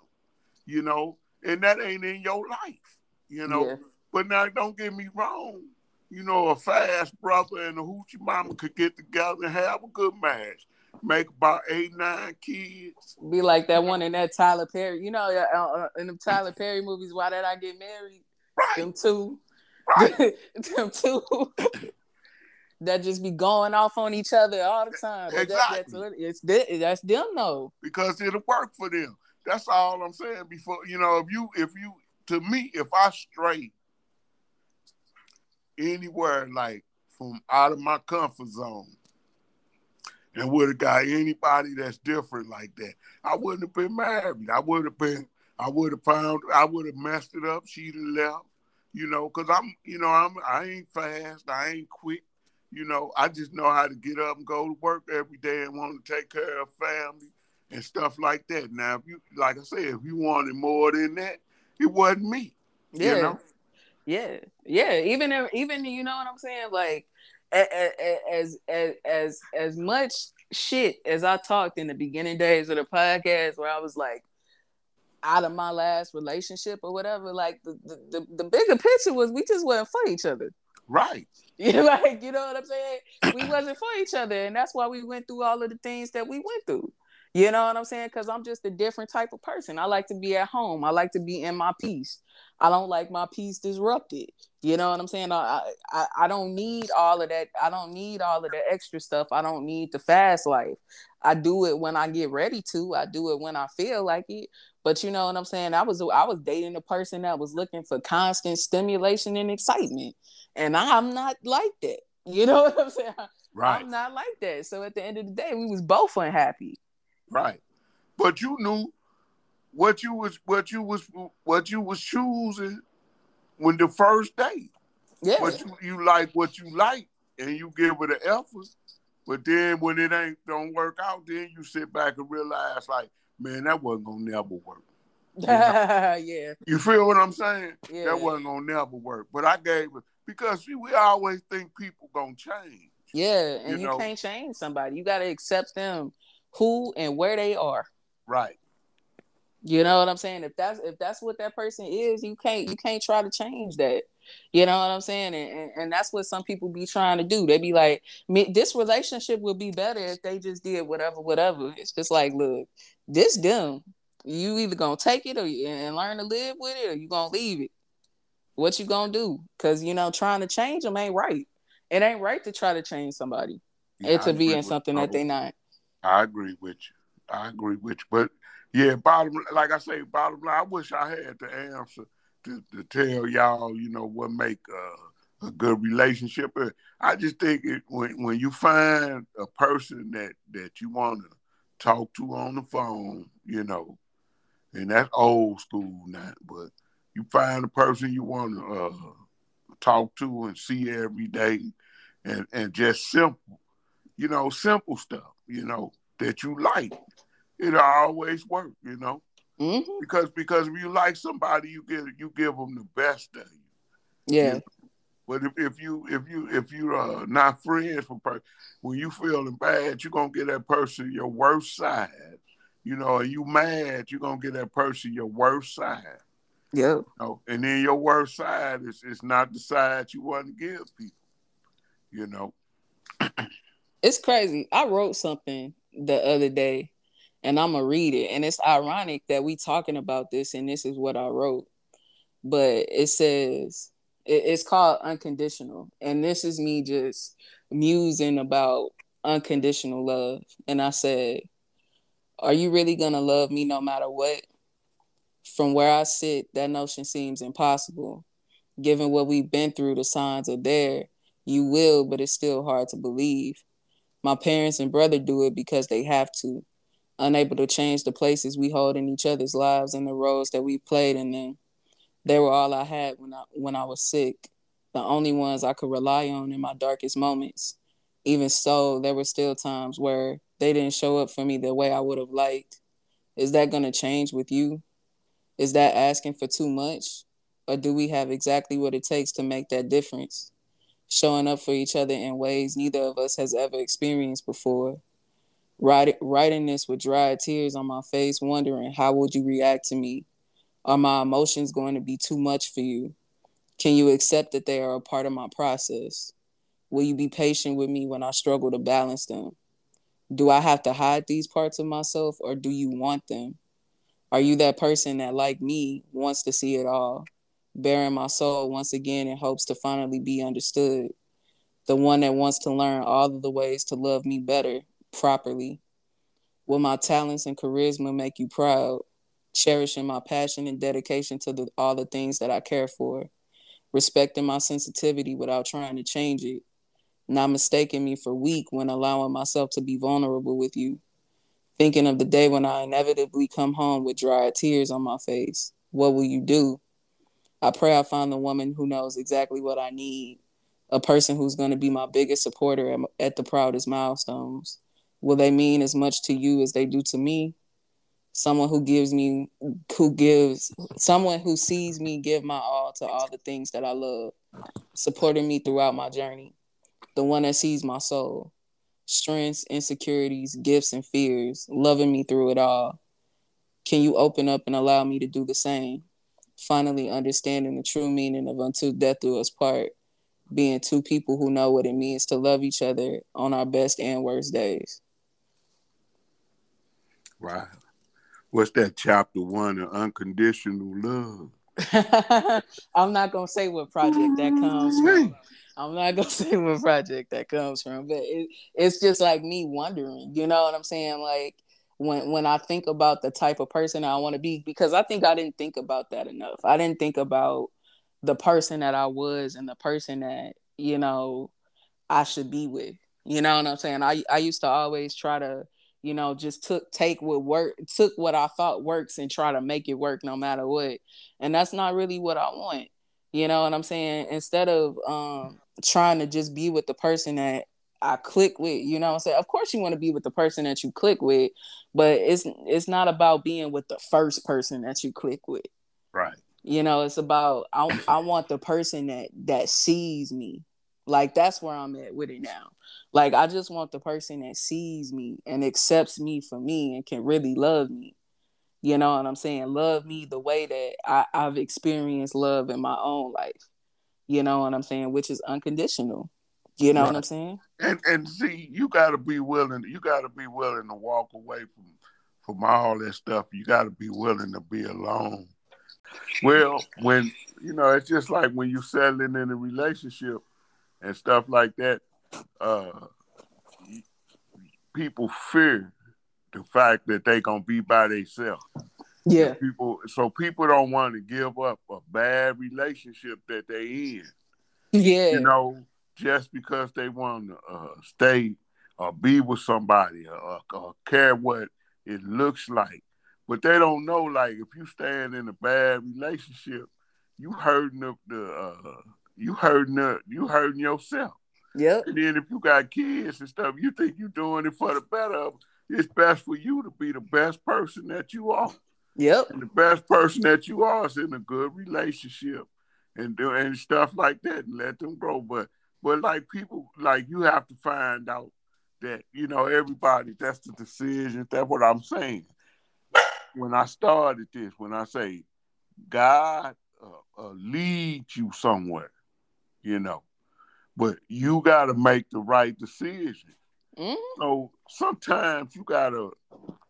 Speaker 2: you know, and that ain't in your life, you know. Yeah. But now, don't get me wrong. You know, a fast brother and a hoochie mama could get together and have a good match make about eight, nine kids.
Speaker 1: Be like that one [laughs] in that Tyler Perry. You know, uh, uh in the Tyler Perry movies, Why Did I Get Married?
Speaker 2: Right.
Speaker 1: Them two.
Speaker 2: Right. [laughs]
Speaker 1: them two. [laughs] that just be going off on each other all the time.
Speaker 2: Exactly.
Speaker 1: That, that's, it's, that's them though.
Speaker 2: Because it'll work for them. That's all I'm saying. Before you know, if you if you to me, if I stray anywhere like from out of my comfort zone, and would have got anybody that's different like that. I wouldn't have been married. I would have been, I would have found, I would have messed it up. She'd have left, you know, because I'm, you know, I'm, I ain't fast. I ain't quick. You know, I just know how to get up and go to work every day and want to take care of family and stuff like that. Now, if you like I said, if you wanted more than that, it wasn't me.
Speaker 1: Yeah.
Speaker 2: You know?
Speaker 1: Yeah, yeah. Even if, even you know what I'm saying, like as as as as much shit as I talked in the beginning days of the podcast, where I was like out of my last relationship or whatever. Like the the, the, the bigger picture was we just weren't for each other.
Speaker 2: Right. [laughs]
Speaker 1: You like, you know what I'm saying? We wasn't for each other, and that's why we went through all of the things that we went through. You know what I'm saying? Because I'm just a different type of person. I like to be at home. I like to be in my peace. I don't like my peace disrupted. You know what I'm saying? I, I I don't need all of that. I don't need all of the extra stuff. I don't need the fast life. I do it when I get ready to. I do it when I feel like it. But you know what I'm saying? I was I was dating a person that was looking for constant stimulation and excitement. And I'm not like that. You know [laughs] what I'm saying? Right. I'm not like that. So at the end of the day, we was both unhappy.
Speaker 2: Right. But you knew what you was what you was what you was choosing when the first day. Yeah. What you, you like what you like and you give it an effort. But then when it ain't don't work out, then you sit back and realize like, man, that wasn't gonna never work. [laughs]
Speaker 1: You know? yeah.
Speaker 2: You feel what I'm saying?
Speaker 1: Yeah.
Speaker 2: That wasn't gonna never work. But I gave it because see, we always think people gonna change.
Speaker 1: Yeah, and you, you can't change somebody. You gotta accept them who and where they are.
Speaker 2: Right.
Speaker 1: You know what I'm saying? If that's if that's what that person is, you can't you can't try to change that. You know what I'm saying? And, and, and that's what some people be trying to do. They be like, this relationship would be better if they just did whatever, whatever. It's just like, look, this them. You either gonna take it or and learn to live with it, or you gonna leave it. What you gonna do? Because you know, trying to change them ain't right. It ain't right to try to change somebody yeah, and to be in something that they not.
Speaker 2: I agree with you. I agree with you. But yeah, bottom like I say, bottom line, I wish I had the answer to, to tell y'all, you know, what make uh, a good relationship. I just think it, when when you find a person that that you want to talk to on the phone, you know, and that's old school now, but you find a person you want to uh, talk to and see every day, and and just simple, you know, simple stuff you know, that you like, it'll always work, you know.
Speaker 1: Mm-hmm.
Speaker 2: Because because if you like somebody, you give you give them the best of you.
Speaker 1: Yeah.
Speaker 2: You know? But if, if you if you if you're uh, not friends with person, when you feeling bad, you're gonna get that person your worst side. You know, and you mad, you're gonna get that person your worst side.
Speaker 1: Yeah.
Speaker 2: You know? And then your worst side is is not the side you want to give people. You know. [clears throat]
Speaker 1: it's crazy. I wrote something the other day and I'm gonna read it. And it's ironic that we talking about this and this is what I wrote. But it says it's called unconditional. And this is me just musing about unconditional love. And I said, Are you really gonna love me no matter what? From where I sit, that notion seems impossible. Given what we've been through, the signs are there. You will, but it's still hard to believe. My parents and brother do it because they have to, unable to change the places we hold in each other's lives and the roles that we played in them. They were all I had when I when I was sick, the only ones I could rely on in my darkest moments. Even so, there were still times where they didn't show up for me the way I would have liked. Is that going to change with you? Is that asking for too much? Or do we have exactly what it takes to make that difference? Showing up for each other in ways neither of us has ever experienced before. Write, writing this with dry tears on my face, wondering how would you react to me? Are my emotions going to be too much for you? Can you accept that they are a part of my process? Will you be patient with me when I struggle to balance them? Do I have to hide these parts of myself or do you want them? Are you that person that, like me, wants to see it all? Bearing my soul once again in hopes to finally be understood. The one that wants to learn all of the ways to love me better, properly. Will my talents and charisma make you proud? Cherishing my passion and dedication to the, all the things that I care for. Respecting my sensitivity without trying to change it. Not mistaking me for weak when allowing myself to be vulnerable with you. Thinking of the day when I inevitably come home with dry tears on my face. What will you do? I pray I find the woman who knows exactly what I need, a person who's going to be my biggest supporter at, at the proudest milestones. Will they mean as much to you as they do to me? someone who gives me who gives someone who sees me give my all to all the things that I love, supporting me throughout my journey. The one that sees my soul, strengths, insecurities, gifts, and fears, loving me through it all. Can you open up and allow me to do the same? Finally understanding the true meaning of until death do us part, being two people who know what it means to love each other on our best and worst days.
Speaker 2: Right what's that chapter one of unconditional love? [laughs]
Speaker 1: I'm not gonna say what project that comes from. I'm not gonna [laughs] say what project that comes from, but it, it's just like me wondering, you know what I'm saying? Like when when I think about the type of person I want to be, because I think I didn't think about that enough. I didn't think about the person that I was and the person that you know I should be with. You know what I'm saying? I I used to always try to you know, just took take what work took what I thought works and try to make it work no matter what. And that's not really what I want. You know what I'm saying? Instead of um trying to just be with the person that I click with, you know what I'm saying? Of course you want to be with the person that you click with, but it's it's not about being with the first person that you click with.
Speaker 2: Right.
Speaker 1: You know, it's about I I want the person that that sees me. Like that's where I'm at with it now. Like I just want the person that sees me and accepts me for me and can really love me. You know what I'm saying? Love me the way that I, I've experienced love in my own life. You know what I'm saying? Which is unconditional. You know right. what I'm saying?
Speaker 2: And and see, you gotta be willing, you gotta be willing to walk away from from all that stuff. You gotta be willing to be alone. Well, when you know, it's just like when you're settling in a relationship and stuff like that, uh, people fear the fact that they gonna be by themselves.
Speaker 1: Yeah.
Speaker 2: People so people don't want to give up a bad relationship that they in.
Speaker 1: Yeah.
Speaker 2: You know, just because they want to uh, stay or be with somebody or, or, care what it looks like. But they don't know, like, if you stand in a bad relationship, you hurting the, the uh, you hurting the, you hurting yourself.
Speaker 1: Yep.
Speaker 2: And then if you got kids and stuff, you think you're doing it for the better. It's best for you to be the best person that you are.
Speaker 1: Yep.
Speaker 2: And the best person that you are is in a good relationship and do and stuff like that and let them grow. But but like people like you have to find out that you know everybody that's the decision. That's what I'm saying. When I started this, when I say God uh, uh, leads you somewhere, you know, but you got to make the right decision. Mm-hmm. So sometimes you gotta,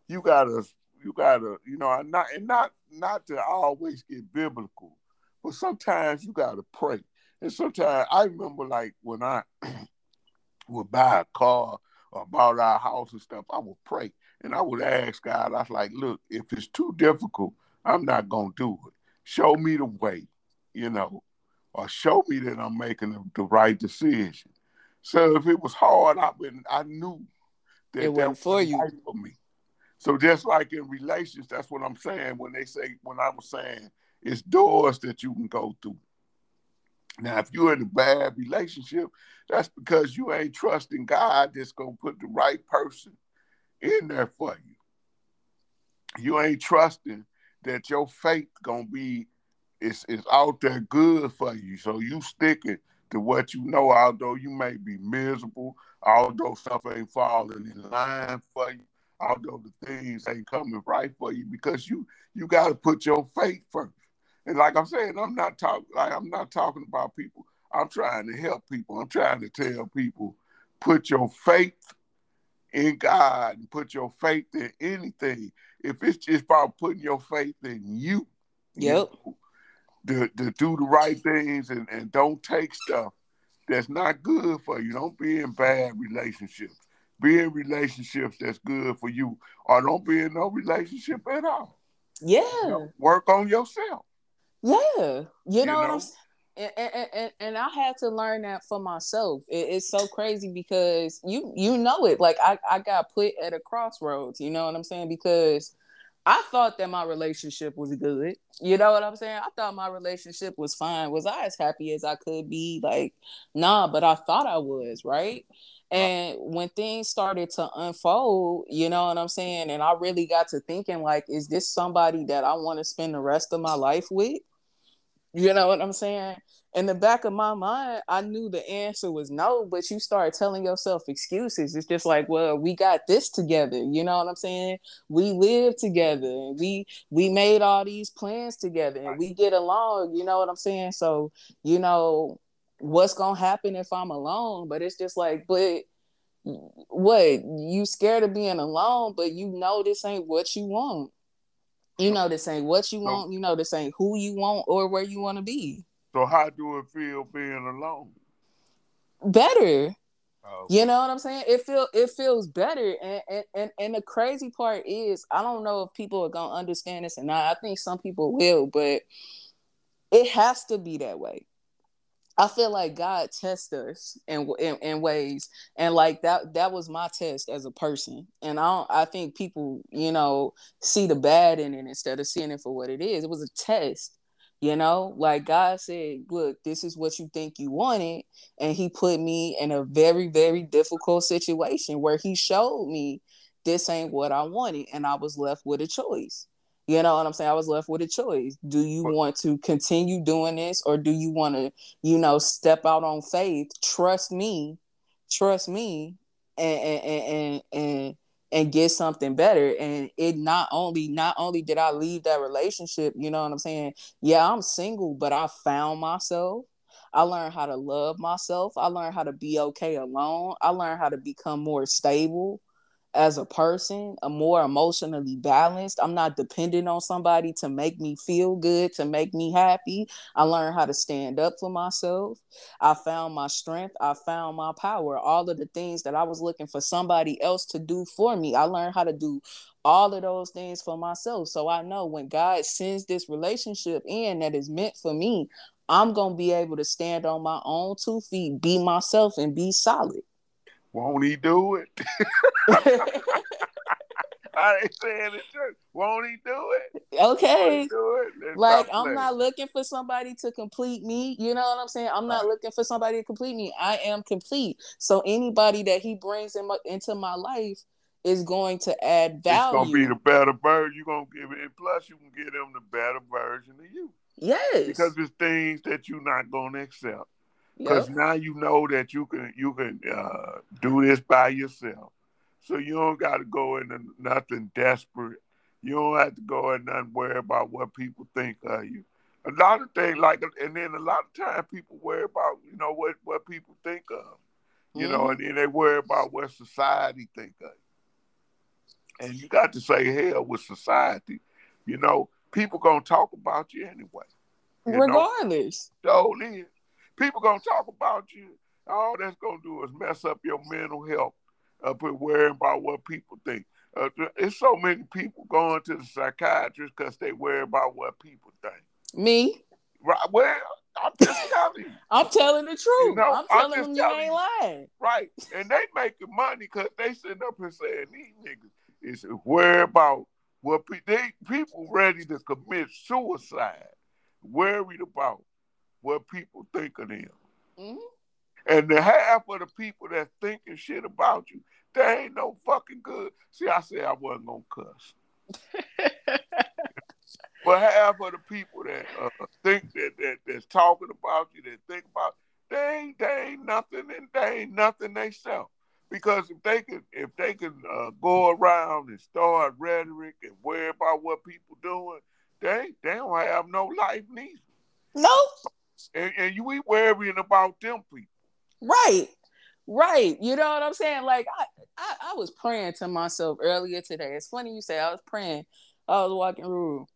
Speaker 2: you gotta, you gotta, you know, and not and not not to always get biblical, but sometimes you gotta pray. And sometimes I remember like when I [clears throat] would buy a car or bought our house and stuff, I would pray and I would ask God. I was like, look, if it's too difficult, I'm not gonna do it. Show me the way, you know or show me that I'm making the, the right decision. So if it was hard, I been I knew that
Speaker 1: it went for you
Speaker 2: right for me. So just like in relations, that's what I'm saying when they say when I was saying it's doors that you can go through. Now, if you're in a bad relationship, that's because you ain't trusting God that's gonna put the right person in there for you. You ain't trusting that your faith gonna be it's it's out there good for you. So you sticking to what you know, although you may be miserable, although stuff ain't falling in line for you, although the things ain't coming right for you, because you you got to put your faith first. And like I'm saying, I'm not talking like I'm not talking about people. I'm trying to help people. I'm trying to tell people, put your faith in God and put your faith in anything. If it's just about putting your faith in you,
Speaker 1: yep.
Speaker 2: You know, to, to do the right things and, and don't take stuff that's not good for you. Don't be in bad relationships. Be in relationships that's good for you, or don't be in no relationship at all.
Speaker 1: Yeah.
Speaker 2: You know, work on yourself.
Speaker 1: Yeah. You, you know, know? And, and, and, and, I had to learn that for myself. It, it's so crazy because you you know it. Like I, I got put at a crossroads, you know what I'm saying? Because I thought that my relationship was good. You know what I'm saying? I thought my relationship was fine. Was I as happy as I could be? Like, nah, but I thought I was, right? And when things started to unfold, you know what I'm saying? And I really got to thinking, like, is this somebody that I want to spend the rest of my life with? You know what I'm saying? In the back of my mind, I knew the answer was no, but you start telling yourself excuses. It's just like, well, we got this together. You know what I'm saying? We live together. And we we made all these plans together and we get along. You know what I'm saying? So, you know, what's gonna happen if I'm alone? But it's just like, but what you scared of being alone, but you know this ain't what you want. You know this ain't what you want. You know this ain't who you want or where you want to be.
Speaker 2: So how do it feel being alone?
Speaker 1: Better. Oh. You know what I'm saying? It feel it feels better, and, and and and the crazy part is I don't know if people are gonna understand this or not. I think some people will, but it has to be that way. I feel like God tests us in, in, in ways, and like that that was my test as a person. And I I think people, you know, see the bad in it instead of seeing it for what it is. It was a test, you know. Like God said, "Look, this is what you think you wanted," and He put me in a very very difficult situation where He showed me this ain't what I wanted, and I was left with a choice. You know what I'm saying? I was left with a choice. Do you want to continue doing this or do you want to, you know, step out on faith, trust me, trust me, and and and and, and get something better. And it not only not only did I leave that relationship, you know what I'm saying? Yeah, I'm single, but I found myself. I learned how to love myself. I learned how to be okay alone. I learned how to become more stable as a person, a more emotionally balanced. I'm not dependent on somebody to make me feel good, to make me happy. I learned how to stand up for myself. I found my strength. I found my power. All of the things that I was looking for somebody else to do for me. I learned how to do all of those things for myself. So I know when God sends this relationship in that is meant for me, I'm going to be able to stand on my own two feet, be myself, and be solid.
Speaker 2: Won't he do it? [laughs] I ain't saying it true. Won't he do it?
Speaker 1: Okay. Do it? Like I'm not looking for somebody to complete me. You know what I'm saying? I'm not right. looking for somebody to complete me. I am complete. So anybody that he brings in my, into my life is going to add value.
Speaker 2: It's gonna be the better version. You're gonna give it, and plus you can give them the better version of you.
Speaker 1: Yes.
Speaker 2: Because there's things that you're not gonna accept because yep. now you know that you can you can uh, do this by yourself. So you don't got to go into nothing desperate. You don't have to go and nothing worry about what people think of you. A lot of things like, and then a lot of times people worry about you know what what people think of, you mm-hmm. know, and then they worry about what society think of. You. And you got to say hell with society. You know, people gonna talk about you anyway.
Speaker 1: You Regardless.
Speaker 2: Know? So then, people gonna talk about you. All that's gonna do is mess up your mental health. Uh, but worrying about what people think. Uh, it's so many people going to the psychiatrist because they worry about what people think.
Speaker 1: Me.
Speaker 2: Right. Well, I'm just [laughs] telling you.
Speaker 1: I'm telling the truth. You know, I'm telling I'm them you ain't lying.
Speaker 2: Right. And they making money because they sitting up and saying these niggas is worried about what pe- they people ready to commit suicide, worried about what people think of them. Mm-hmm. And the half of the people that thinking shit about you, they ain't no fucking good. See, I said I wasn't gonna cuss. [laughs] but half of the people that uh, think that, that that's talking about you, that think about, they ain't they ain't nothing, and they ain't nothing they sell. Because if they can if they can uh, go around and start rhetoric and worry about what people doing, they they don't have no life neither.
Speaker 1: Nope
Speaker 2: and, and you ain't worrying about them people.
Speaker 1: Right. Right. You know what I'm saying? Like I, I, I was praying to myself earlier today. It's funny you say I was praying. I was walking through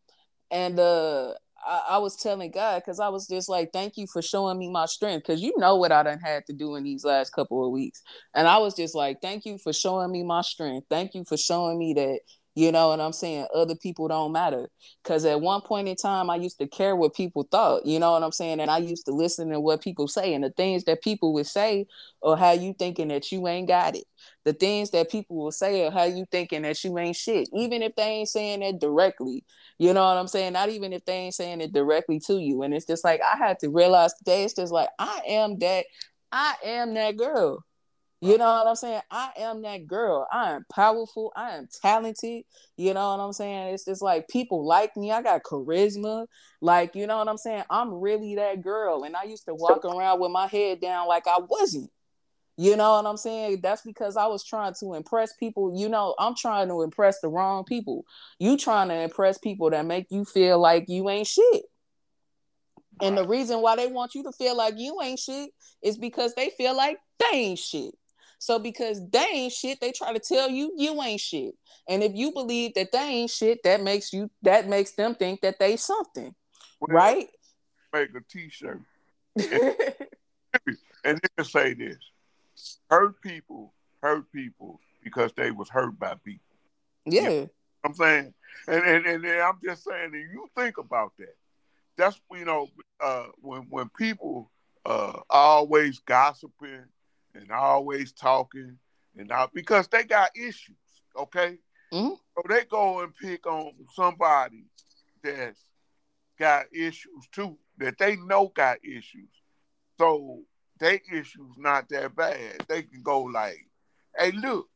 Speaker 1: and uh I, was telling God because I was just like, thank you for showing me my strength. Cause you know what I done had to do in these last couple of weeks. And I was just like, thank you for showing me my strength. Thank you for showing me that You know what I'm saying? Other people don't matter. Cause at one point in time I used to care what people thought. You know what I'm saying? And I used to listen to what people say and the things that people would say or how you thinking that you ain't got it. The things that people will say or how you thinking that you ain't shit. Even if they ain't saying it directly. You know what I'm saying? Not even if they ain't saying it directly to you. And it's just like I had to realize today, it's just like I am that, I am that girl. You know what I'm saying? I am that girl. I am powerful. I am talented. You know what I'm saying? It's just like people like me. I got charisma. Like, you know what I'm saying? I'm really that girl. And I used to walk around with my head down like I wasn't. You know what I'm saying? That's because I was trying to impress people. You know, I'm trying to impress the wrong people. You trying to impress people that make you feel like you ain't shit. And the reason why they want you to feel like you ain't shit is because they feel like they ain't shit. So because they ain't shit, they try to tell you you ain't shit. And if you believe that they ain't shit, that makes you that makes them think that they something. Well, right?
Speaker 2: Make a t-shirt. and, [laughs] and then say this. Hurt people hurt people because they was hurt by people.
Speaker 1: Yeah. You know
Speaker 2: I'm saying? And, and and I'm just saying that you think about that. That's you know, uh, when when people uh, always gossiping and always talking and not because they got issues, okay? Mm-hmm. So they go and pick on somebody that's got issues too, that they know got issues. So they issues not that bad. They can go like, hey, look,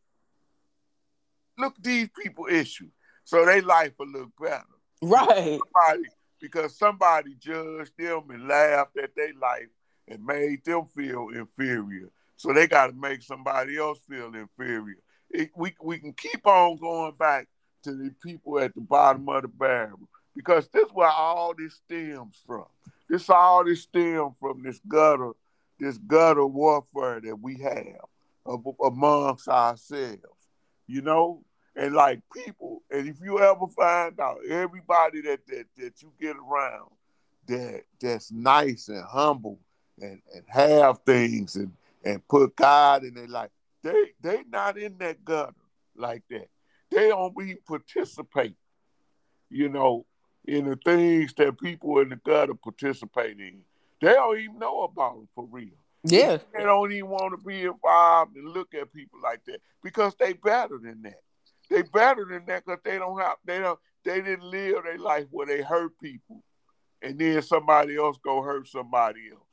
Speaker 2: look these people issues. So they life will look better.
Speaker 1: Right.
Speaker 2: Somebody, because somebody judged them and laughed at their life and made them feel inferior. So they got to make somebody else feel inferior. It, we, we can keep on going back to the people at the bottom of the barrel because this is where all this stems from. This all this stems from this gutter, this gutter warfare that we have amongst ourselves, you know. And like people, and if you ever find out everybody that that, that you get around that that's nice and humble and, and have things and and put God in their life. They they not in that gutter like that. They don't be participate, you know, in the things that people in the gutter participate in. They don't even know about them for real.
Speaker 1: Yeah.
Speaker 2: They don't even want to be involved and look at people like that because they better than that. They better than that because they don't have they don't they didn't live their life where they hurt people and then somebody else go hurt somebody else.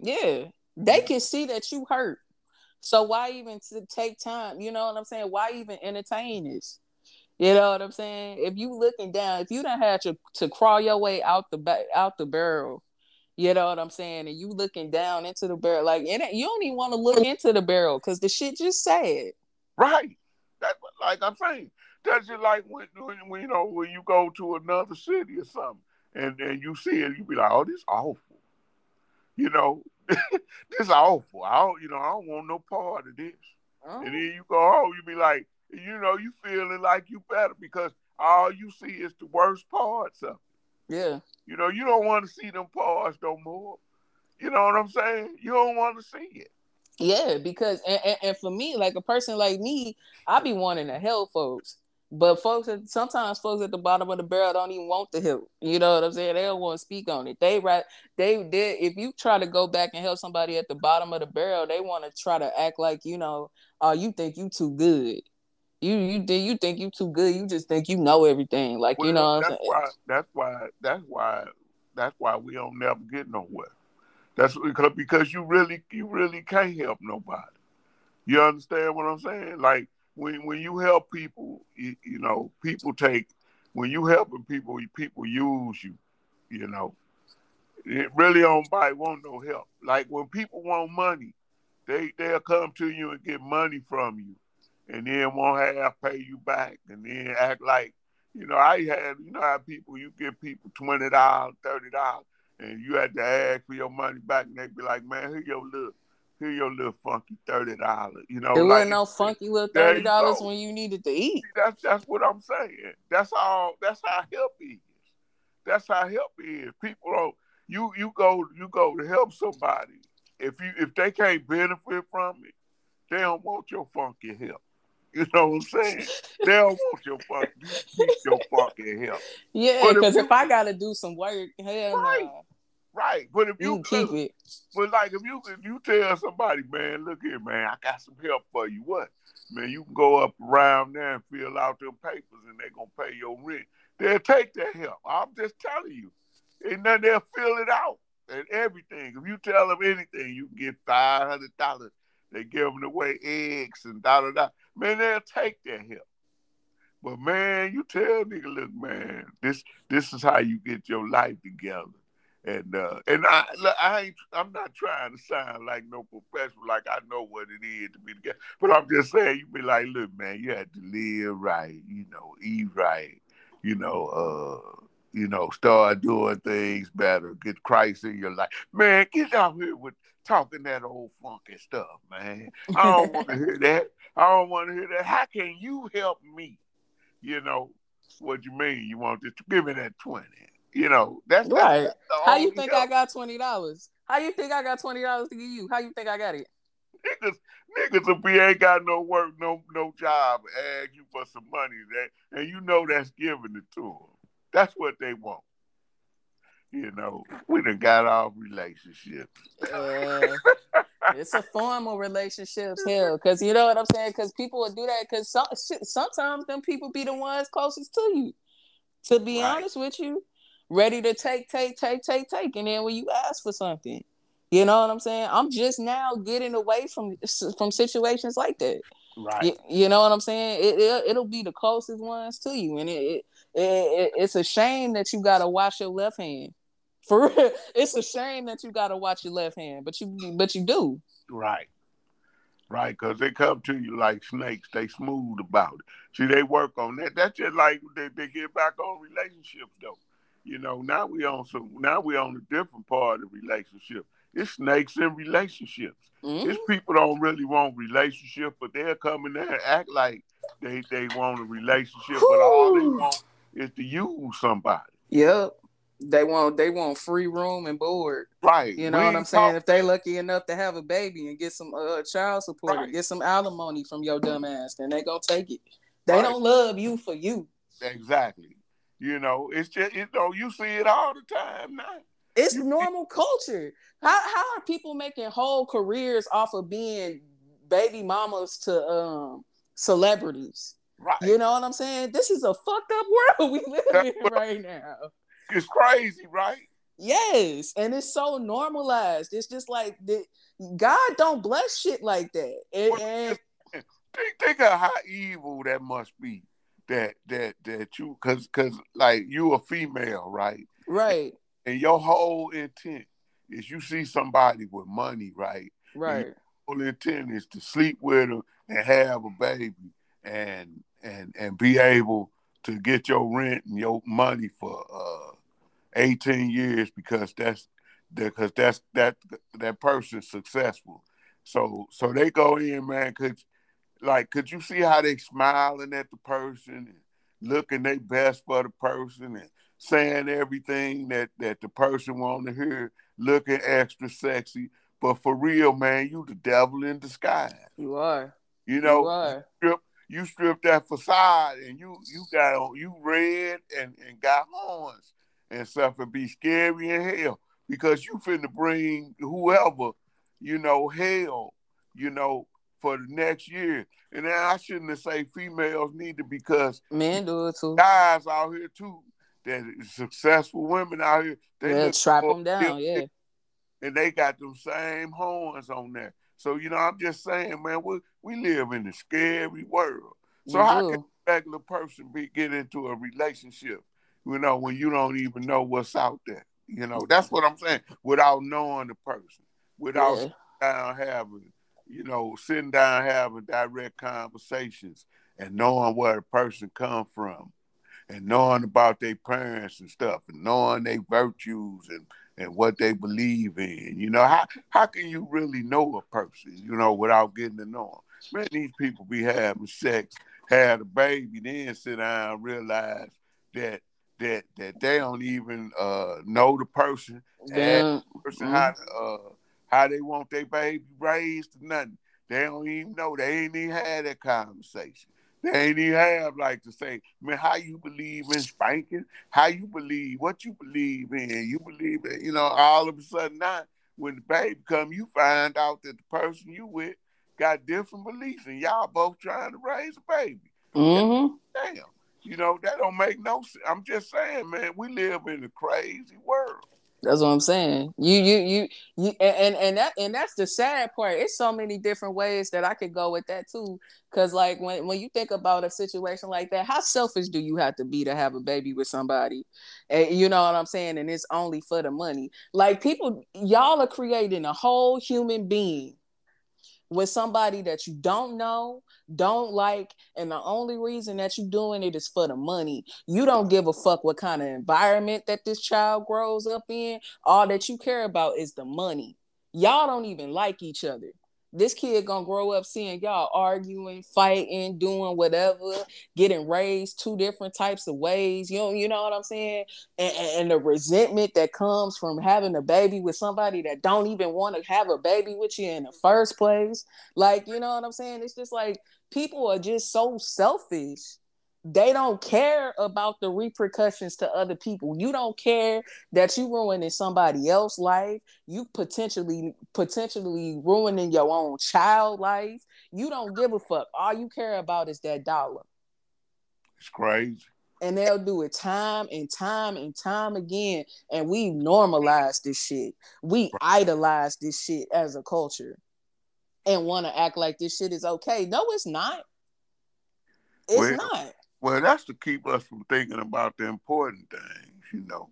Speaker 1: Yeah. They can see that you hurt. So why even to take time? You know what I'm saying? Why even entertain this? You know what I'm saying? If you looking down, if you don't have to, to crawl your way out the back out the barrel, you know what I'm saying, and you looking down into the barrel, like you don't even want to look into the barrel because the shit just sad.
Speaker 2: Right. That like I'm saying. That's just like when, when, when you know when you go to another city or something, and and you see it, you be like, oh, this awful. You know, [laughs] this is awful. I don't, you know, I don't want no part of this. Oh. And then you go home, you be like, you know, you feeling like you better because all you see is the worst parts of
Speaker 1: it. Yeah.
Speaker 2: You know, you don't want to see them parts no more. You know what I'm saying? You don't want to see it.
Speaker 1: Yeah, because and, and, and for me, like a person like me, I be wanting to help folks. But folks, sometimes folks at the bottom of the barrel don't even want the help. You know what I'm saying? They don't want to speak on it. They right, they did. If you try to go back and help somebody at the bottom of the barrel, they want to try to act like you know, oh, you think you too good. You you you think you too good. You just think you know everything. Like well, you know.
Speaker 2: that's why. That's why. That's why. That's why we don't never get nowhere. That's because because you really you really can't help nobody. You understand what I'm saying? Like when when you help people, you, you know, people take when you helping people, people use you. You know, it really don't buy want no help. Like when people want money, they they'll come to you and get money from you, and then won't have pay you back, and then act like you know. I had you know how people you give people twenty dollars, thirty dollars, and you had to ask for your money back, and they be like, man, here your little here your little funky thirty dollars. You know,
Speaker 1: it wasn't no funky little thirty dollars when you needed to eat.
Speaker 2: That's that's what I'm saying. That's all. That's how help is. That's how help is. People don't. You you go you go to help somebody. If you if they can't benefit from it, they don't want your funky help. You know what I'm saying? [laughs] They don't want your fucking you your fucking help.
Speaker 1: Yeah,
Speaker 2: But if
Speaker 1: because if I gotta do some work, hell
Speaker 2: Right.
Speaker 1: no.
Speaker 2: Right. But if
Speaker 1: You
Speaker 2: you,
Speaker 1: keep it.
Speaker 2: But like if you if you tell somebody, man, look here, man, I got some help for you. What? Man, you can go up around there and fill out them papers and they gonna pay your rent. They'll take that help. I'm just telling you. And then they'll fill it out and everything. If you tell them anything, you can get five hundred dollars. They giving away eggs and da da da. Man, they'll take that help. But man, you tell nigga, look, man, this this is how you get your life together. And uh, and I look, I ain't I'm not trying to sound like no professional, like I know what it is to be together. But I'm just saying, you be like, look, man, you have to live right, you know, eat right, you know, uh, you know, start doing things better, get Christ in your life. Man, get out here with talking that old funky stuff, man. I don't want to hear that. I don't want to hear that. How can you help me? You know, what you mean? You want to give me that 20. You know, that's that's-
Speaker 1: Right.
Speaker 2: that's
Speaker 1: How you think
Speaker 2: help.
Speaker 1: I got twenty dollars? How you think I got twenty dollars to give you? How you think I got it?
Speaker 2: niggas, niggas if we ain't got no work, no no job, ask you for some money, that and you know that's giving it to them. That's what they want. You know, we done got off relationships.
Speaker 1: Uh, it's a form of relationships, hell, because you know what I'm saying. Because people will do that. Because some, sometimes them people be the ones closest to you. To be
Speaker 2: Right.
Speaker 1: honest with you, ready to take, take, take, take, take, and then when you ask for something, you know what I'm saying. I'm just now getting away from from situations like that.
Speaker 2: Right.
Speaker 1: You, you know what I'm saying? It, it it'll be the closest ones to you, and it, it, it it's a shame that you gotta watch your left hand. For real, [laughs] it's a shame that you gotta watch your left hand, but you but you do.
Speaker 2: Right. Right, because they come to you like snakes. They smooth about it. See, they work on that. That's just like they, they get back on relationships, though. You know, now we on some. Now we on a different part of the relationship. It's snakes in relationships.
Speaker 1: Mhm.
Speaker 2: It's people don't really want relationship, but they'll come in there and act like they they want a relationship, but all they want is to use somebody.
Speaker 1: Yep. They want they want free room and board.
Speaker 2: Right.
Speaker 1: You know
Speaker 2: We
Speaker 1: what I'm saying?
Speaker 2: talk-
Speaker 1: If they lucky enough to have a baby and get some uh, child support, or
Speaker 2: Right.
Speaker 1: get some alimony from your dumb ass, then they gonna take it. They
Speaker 2: Right.
Speaker 1: don't love you for you.
Speaker 2: Exactly. You know, it's just you know you see it all the time now.
Speaker 1: It's normal culture. How how are people making whole careers off of being baby mamas to um celebrities?
Speaker 2: Right.
Speaker 1: You know what I'm saying? This is a fucked up world we live in right now.
Speaker 2: It's crazy, right?
Speaker 1: Yes, and it's so normalized. It's just like the, God don't bless shit like that. And, and
Speaker 2: Think, think of how evil that must be. That that that you cause cause like you a female, right?
Speaker 1: right,
Speaker 2: And your whole intent is you see somebody with money, right?
Speaker 1: right,
Speaker 2: Whole intent is to sleep with them and have a baby and and and be able to get your rent and your money for uh 18 years because that's because that's that that person's successful. So so they go in, man. Could like could you see how they smiling at the person and looking their best for the person and saying everything that that the person want to hear, looking extra sexy. But for real, man, you the devil in disguise.
Speaker 1: you are.
Speaker 2: You
Speaker 1: You
Speaker 2: know,
Speaker 1: are.
Speaker 2: strip you strip that facade and you you got on you red and, and got horns and stuff and be scary in hell because you finna bring whoever, you know, hell, you know, for the next year. And I shouldn't have say females neither because
Speaker 1: Men do it too.
Speaker 2: guys out here too, that successful women out here, they
Speaker 1: Yeah, trap them down. Yeah,
Speaker 2: and they got them same horns on there. So you know, I'm just saying, man, we we live in a scary world. So
Speaker 1: we
Speaker 2: how
Speaker 1: do.
Speaker 2: can a regular person be get into a relationship, you know, when you don't even know what's out there? You know, that's what I'm saying. Without knowing the person, without
Speaker 1: Yeah.
Speaker 2: having, you know, sitting down having direct conversations and knowing where the person come from, and knowing about their parents and stuff, and knowing their virtues and and what they believe in. You know, how how can you really know a person, you know, without getting to know them? Man, these people be having sex, had a baby, then sit down and realize that that that they don't even uh know the person,
Speaker 1: Then,
Speaker 2: person
Speaker 1: Mhm.
Speaker 2: how to, uh how they want their baby raised or nothing. They don't even know. They ain't even had that conversation. They ain't even have like to say, man, how you believe in spanking? How you believe what you believe in? You believe it, you know, all of a sudden now when the baby come, you find out that the person you with got different beliefs and y'all both trying to raise a baby.
Speaker 1: Mm-hmm.
Speaker 2: Damn. You know, that don't make no sense. I'm just saying, man, we live in a crazy world.
Speaker 1: That's what I'm saying. You, you, you, you, and and that and that's the sad part. It's so many different ways that I could go with that too. Cause like when when you think about a situation like that, how selfish do you have to be to have a baby with somebody? And you know what I'm saying? And it's only for the money. Like people, y'all are creating a whole human being with somebody that you don't know, don't like, and the only reason that you're doing it is for the money. You don't give a fuck what kind of environment that this child grows up in. All that you care about is the money. Y'all don't even like each other this kid gonna grow up seeing y'all arguing, fighting, doing whatever, getting raised two different types of ways. You know, you know what I'm saying? And, and the resentment that comes from having a baby with somebody that don't even want to have a baby with you in the first place. Like, you know what I'm saying? It's just like people are just so selfish they don't care about the repercussions to other people. You don't care that you ruining somebody else's life. You potentially potentially ruining your own child life. You don't give a fuck. All you care about is that dollar.
Speaker 2: It's crazy.
Speaker 1: And they'll do it time and time and time again. And we normalize this shit. We idolize this shit as a culture and want to act like this shit is okay. No, it's not. It's well, not.
Speaker 2: Well, that's to keep us from thinking about the important things, you know.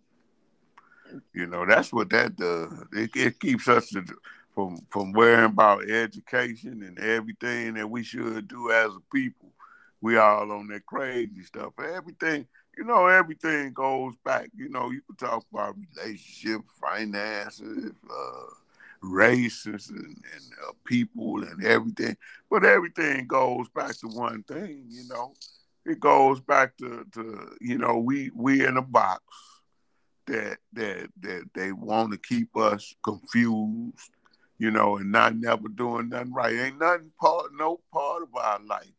Speaker 2: You know, that's what that does. It, it keeps us to, from from worrying about education and everything that we should do as a people. We all on that crazy stuff. Everything, you know, everything goes back. You know, you can talk about relationship, finances, uh, races, and, and uh, people, and everything. But everything goes back to one thing, you know it goes back to, to you know we we in a box that that that they want to keep us confused, you know, and not never doing nothing right. Ain't nothing part no part of our life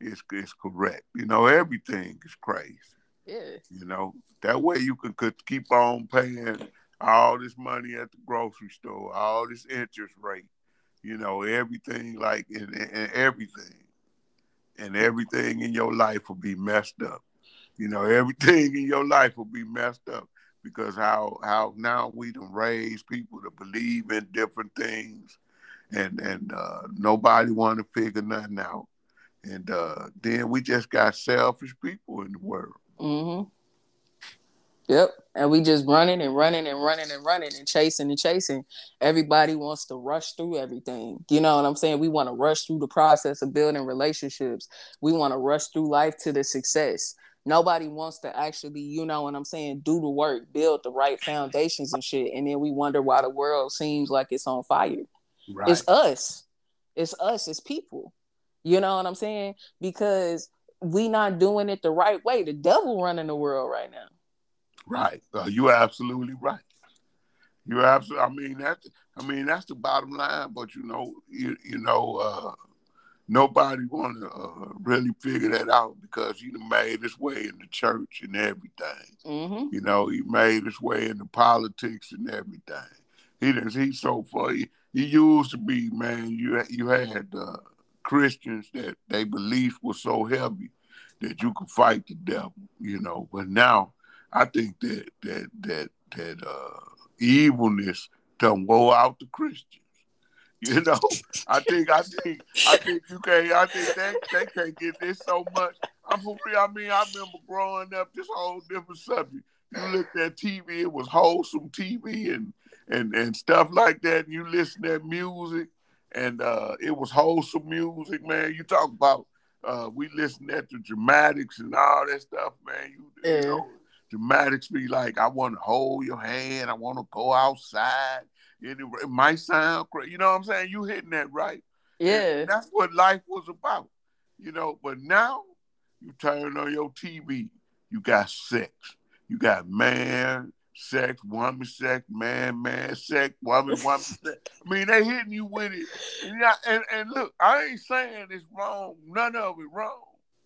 Speaker 2: is is correct. You know, everything is crazy.
Speaker 1: Yeah.
Speaker 2: You know, that way you can could keep on paying all this money at the grocery store, all this interest rate, you know, everything like and, and everything and everything in your life will be messed up. You know, everything in your life will be messed up because how how now we done raise people to believe in different things, and and uh, nobody want to figure nothing out, and uh, then we just got selfish people in the world.
Speaker 1: Mm-hmm. Yep. And we just running and running and running and running and chasing and chasing. Everybody wants to rush through everything. You know what I'm saying? We want to rush through the process of building relationships. We want to rush through life to the success. Nobody wants to actually, you know what I'm saying, do the work, build the right foundations and shit. And then we wonder why the world seems like it's on fire. Right. It's us. It's us as people. You know what I'm saying? Because we not doing it the right way. The devil running the world right now.
Speaker 2: Right. Uh, you're absolutely right. You're absolutely. I mean that's. I mean that's the bottom line. But you know, you you know, uh, nobody want to uh, really figure that out because he made his way in the church and everything.
Speaker 1: Mm-hmm.
Speaker 2: You know, he made his way into politics and everything. He does. He's so funny. He used to be man. You you had uh, Christians that they belief was so heavy that you could fight the devil. You know, but now I think that that that that uh, evilness don't go out to Christians. You [laughs] know, I think I think I think you can I think they they can't get this so much. I'm for real. I mean, I remember growing up, this whole different subject. You looked at TV, it was wholesome TV and and and stuff like that. You listen to music, and uh, it was wholesome music, man. You talk about uh, we listened at the Dramatics and all that stuff, man. You, you know, Dramatics be like, I want to hold your hand, I want to go outside. It, it, might sound crazy, you know what I'm saying? You hitting that right.
Speaker 1: Yeah.
Speaker 2: And that's what life was about. You know, but now you turn on your TV, you got sex. You got man sex, woman sex, man, man sex, woman, [laughs] woman sex. I mean, they hitting you with it. And, and, and look, I ain't saying it's wrong. None of it wrong.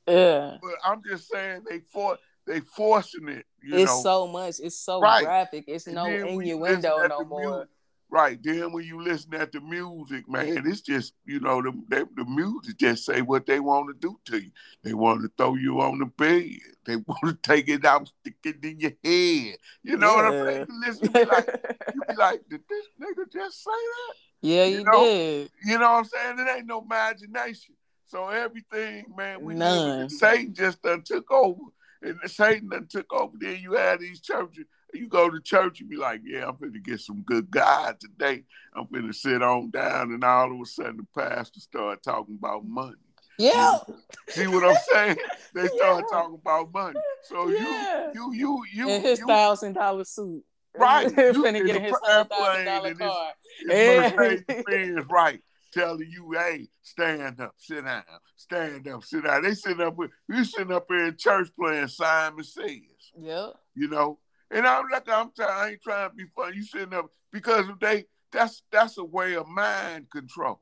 Speaker 1: Yeah.
Speaker 2: But I'm just saying they for they forcing it.
Speaker 1: it's
Speaker 2: know?
Speaker 1: so much. It's so
Speaker 2: right.
Speaker 1: graphic. It's and no innuendo no more.
Speaker 2: Music, right. Then when you listen at the music, man, it's just you know the they, the music just say what they want to do to you. They want to throw you on the bed. They [laughs] want to take it out, stick it in your head. You know yeah. what I'm saying? You listen, be like, you be like, [laughs] did this nigga just say that?
Speaker 1: Yeah, you, you know? did.
Speaker 2: You know what I'm saying? It ain't no imagination. So everything, man, we None. Satan just done took over and Satan done took over. Then you had these churches. You go to church, you be like, yeah, I'm going to get some good God today. I'm going to sit on down, and all of a sudden the pastor start talking about money.
Speaker 1: Yeah.
Speaker 2: See what I'm saying? [laughs] They start yeah. talking about money. So yeah. you, you, you, you,
Speaker 1: in his thousand dollar suit.
Speaker 2: Right. [laughs] You
Speaker 1: finna get his thousand dollar car.
Speaker 2: His, yeah. right telling you, hey, stand up, sit down, stand up, sit down. They sitting up, you sitting up here in church playing Simon Says.
Speaker 1: Yeah.
Speaker 2: You know, and I'm like, I'm trying, I ain't trying to be funny. You sitting up because they that's that's a way of mind control.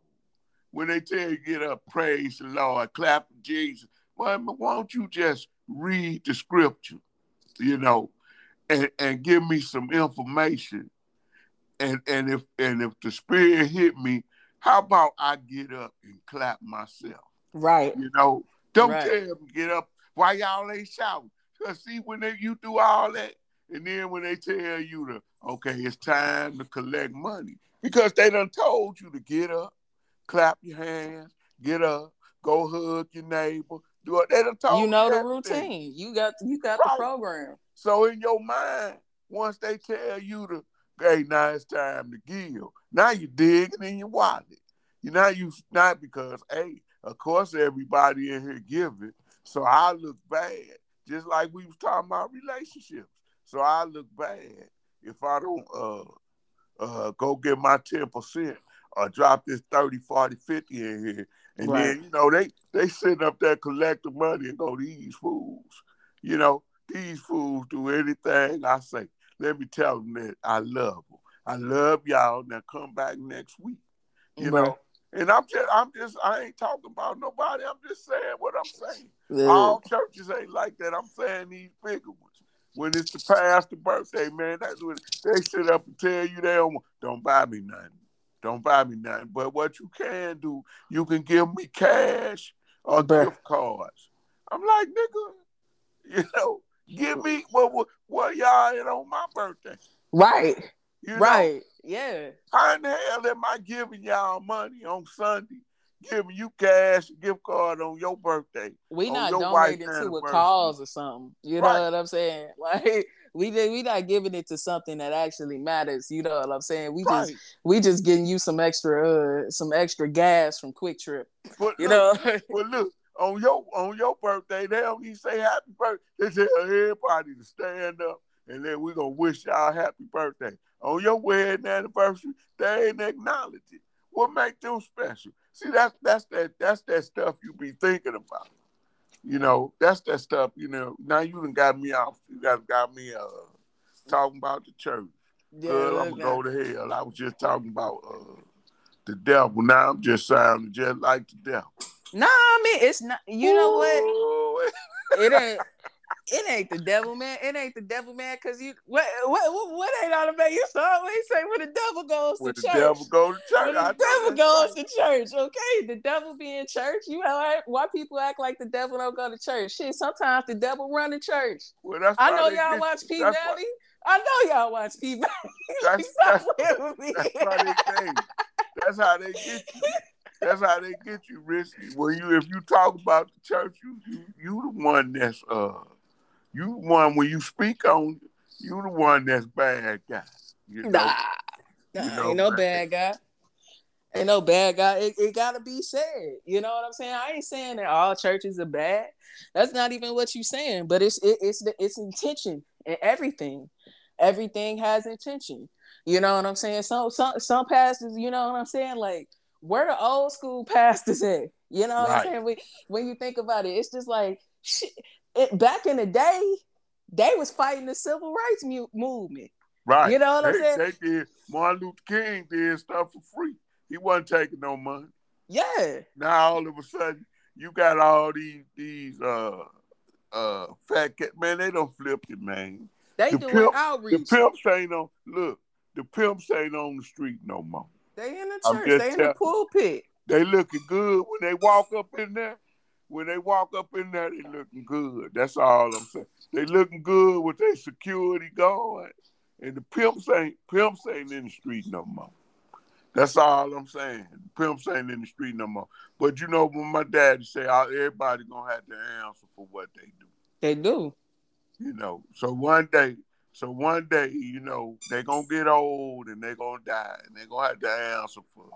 Speaker 2: When they tell you get up, praise the Lord, clap Jesus. Well, why don't you just read the scripture, you know, and, and give me some information. And and if and if the spirit hit me, how about I get up and clap myself?
Speaker 1: Right.
Speaker 2: You know, don't right. tell them get up. Why y'all ain't shouting? Cause see, when they, you do all that, and then when they tell you to, okay, it's time to collect money, because they done told you to get up, clap your hands, get up, go hug your neighbor. Do it. They done told
Speaker 1: you know the routine. You got you got right. the program.
Speaker 2: So in your mind, once they tell you to hey, now it's time to give. Now you're digging in your wallet. You now you not because hey, of course everybody in here giving, so I look bad. Just like we was talking about relationships. So I look bad if I don't uh uh go get my 10% or drop this 30, 40, 50 in here. And right. then, you know, they they sitting up there collecting money and go, these fools, you know, these fools do anything I say. Let me tell them that I love them. I love y'all. Now come back next week. You right. know. And I'm just, I'm just, I ain't talking about nobody. I'm just saying what I'm saying. Yeah. All churches ain't like that. I'm saying these bigger ones. When it's the pastor birthday, man, that's when they sit up and tell you they don't, don't buy me nothing. Don't buy me nothing. But what you can do, you can give me cash or gift cards. I'm like, nigga, [laughs] you know, Give me what what, what y'all in on my birthday.
Speaker 1: Right. You know, right. Yeah.
Speaker 2: How in the hell am I giving y'all money on Sunday? Giving you cash, gift card on your birthday.
Speaker 1: We not donating to a cause or something. You right. know what I'm saying? [laughs] Like we we not giving it to something that actually matters. You know what I'm saying? We right. just we just getting you some extra uh, some extra gas from QuikTrip. But you
Speaker 2: look, know. well, look, on your on your birthday, they don't even say happy birthday. They tell everybody to stand up and then we're gonna wish y'all happy birthday. On your wedding anniversary, they ain't acknowledge it. What make them special? See, that's that's that that's that stuff you be thinking about. You know, that's that stuff, you know. Now you done got me off. You guys got me uh talking about the church. Yeah, I'm gonna go to hell. I was just talking about uh the devil. Now I'm just sounding just like the devil.
Speaker 1: Nah, I mean it's not. You know what? it ain't. [laughs] It ain't the devil, man. It ain't the devil, man. Cause you what what what, what ain't the man? You saw what he say when the devil goes when to
Speaker 2: the
Speaker 1: church.
Speaker 2: devil goes to church.
Speaker 1: When the devil goes right. to church. Okay, the devil be in church. You know why people act like the devil don't go to church? Shit, sometimes the devil run to church.
Speaker 2: Well, that's
Speaker 1: I know y'all watch P Valley. I know y'all watch P Valley. [laughs]
Speaker 2: That's, that's, that's, that's how they That's how they get you. [laughs] That's how they get you, Risky. When you if you talk about the church, you you you the one that's uh you the one when you speak on you the one that's bad guy. You know?
Speaker 1: Nah, nah you know, ain't no bad guy. Ain't no bad guy. It, it gotta be said. You know what I'm saying? I ain't saying that all churches are bad. That's not even what you're saying. But it's it, it's the it's intention and everything. Everything has intention. You know what I'm saying? Some some some pastors, you know what I'm saying? Like where the old school pastors at? You know what right. I'm saying? When, when you think about it, it's just like shit, it, back in the day, they was fighting the civil rights mu- movement.
Speaker 2: Right.
Speaker 1: You know what I'm saying?
Speaker 2: They did. Martin Luther King did stuff for free. He wasn't taking no money.
Speaker 1: Yeah.
Speaker 2: Now all of a sudden you got all these these uh uh fat cat man. They don't flip it, man.
Speaker 1: They
Speaker 2: The
Speaker 1: doing
Speaker 2: pimp- The
Speaker 1: outreach.
Speaker 2: pimps ain't on. Look, the pimps ain't on the street no more.
Speaker 1: They in the church. They in the pulpit.
Speaker 2: They looking good when they walk up in there. When they walk up in there, they looking good. That's all I'm saying. They looking good with their security guard, and the pimps ain't pimps ain't in the street no more. That's all I'm saying. Pimps ain't in the street no more. But you know, when my daddy say, "Oh, everybody gonna have to answer for what they do.
Speaker 1: They do.
Speaker 2: You know, so one day, so one day, you know, they gonna get old and they gonna die, and they gonna have to answer for.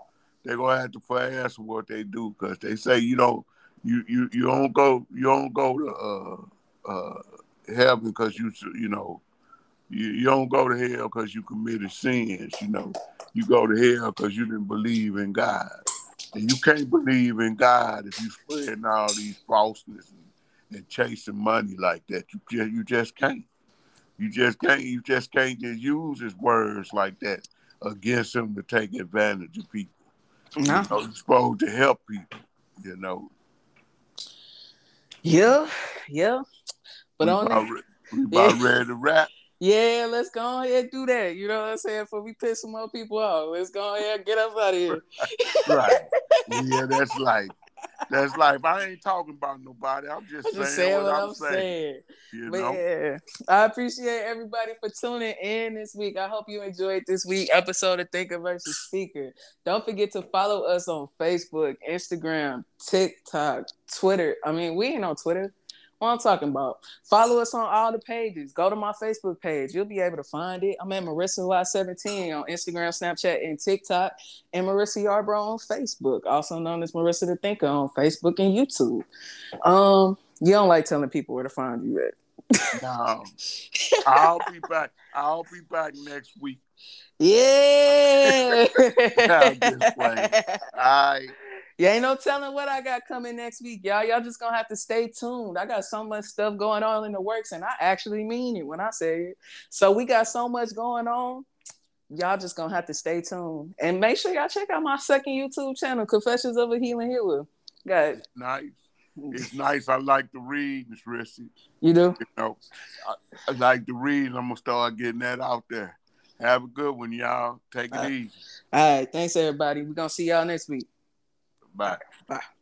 Speaker 2: They gonna have to answer what they do because they say, you know, you you you don't go you don't go to uh uh heaven because you you know you, you don't go to hell because you committed sins. You know, you go to hell because you didn't believe in God, and you can't believe in God if you spreading all these falseness and, and chasing money like that. You just you just can't. You just can't. You just can't just use his words like that against him to take advantage of people.
Speaker 1: No.
Speaker 2: You know, you're supposed to help people. You know,
Speaker 1: Yeah. Yeah. But
Speaker 2: we
Speaker 1: on
Speaker 2: about,
Speaker 1: that,
Speaker 2: re- we about
Speaker 1: Yeah. [laughs]
Speaker 2: ready to rap.
Speaker 1: yeah, let's go ahead and do that. You know what I'm saying? Before we piss some more people off, let's go ahead and get up out of here.
Speaker 2: Right. [laughs] yeah, that's life. That's life. I ain't talking about nobody. I'm just,
Speaker 1: I'm just
Speaker 2: saying,
Speaker 1: saying
Speaker 2: what,
Speaker 1: what
Speaker 2: I'm,
Speaker 1: I'm
Speaker 2: saying.
Speaker 1: saying.
Speaker 2: You
Speaker 1: But
Speaker 2: know,
Speaker 1: yeah, I appreciate everybody for tuning in this week. I hope you enjoyed this week episode of Thinker versus Speaker. Don't forget to follow us on Facebook, Instagram, TikTok, Twitter. I mean, we ain't on Twitter. What I'm talking about. Follow us on all the pages. Go to my Facebook page. You'll be able to find it. I'm at Marissa Y17 on Instagram, Snapchat, and TikTok, and Marissa Yarbrough on Facebook, also known as Marissa the Thinker on Facebook and YouTube. Um, you don't like telling people where to find you at.
Speaker 2: no, [laughs] I'll be back. I'll be back next week.
Speaker 1: Yeah. [laughs]
Speaker 2: I'm just playing. [laughs] I
Speaker 1: You ain't no telling what I got coming next week, y'all. Y'all just gonna have to stay tuned. I got so much stuff going on in the works, and I actually mean it when I say it. So we got so much going on. Y'all just gonna have to stay tuned. And make sure y'all check out my second YouTube channel, Confessions of a Healing Healer. Guys,
Speaker 2: nice. It's nice. I like to read, Miss Rissy.
Speaker 1: you do?
Speaker 2: You know, I, I like to read. I'm gonna start getting that out there. Have a good one, y'all. Take it
Speaker 1: Uh,
Speaker 2: easy.
Speaker 1: All right, thanks everybody. We're gonna see y'all next week.
Speaker 2: Bye.
Speaker 1: Bye.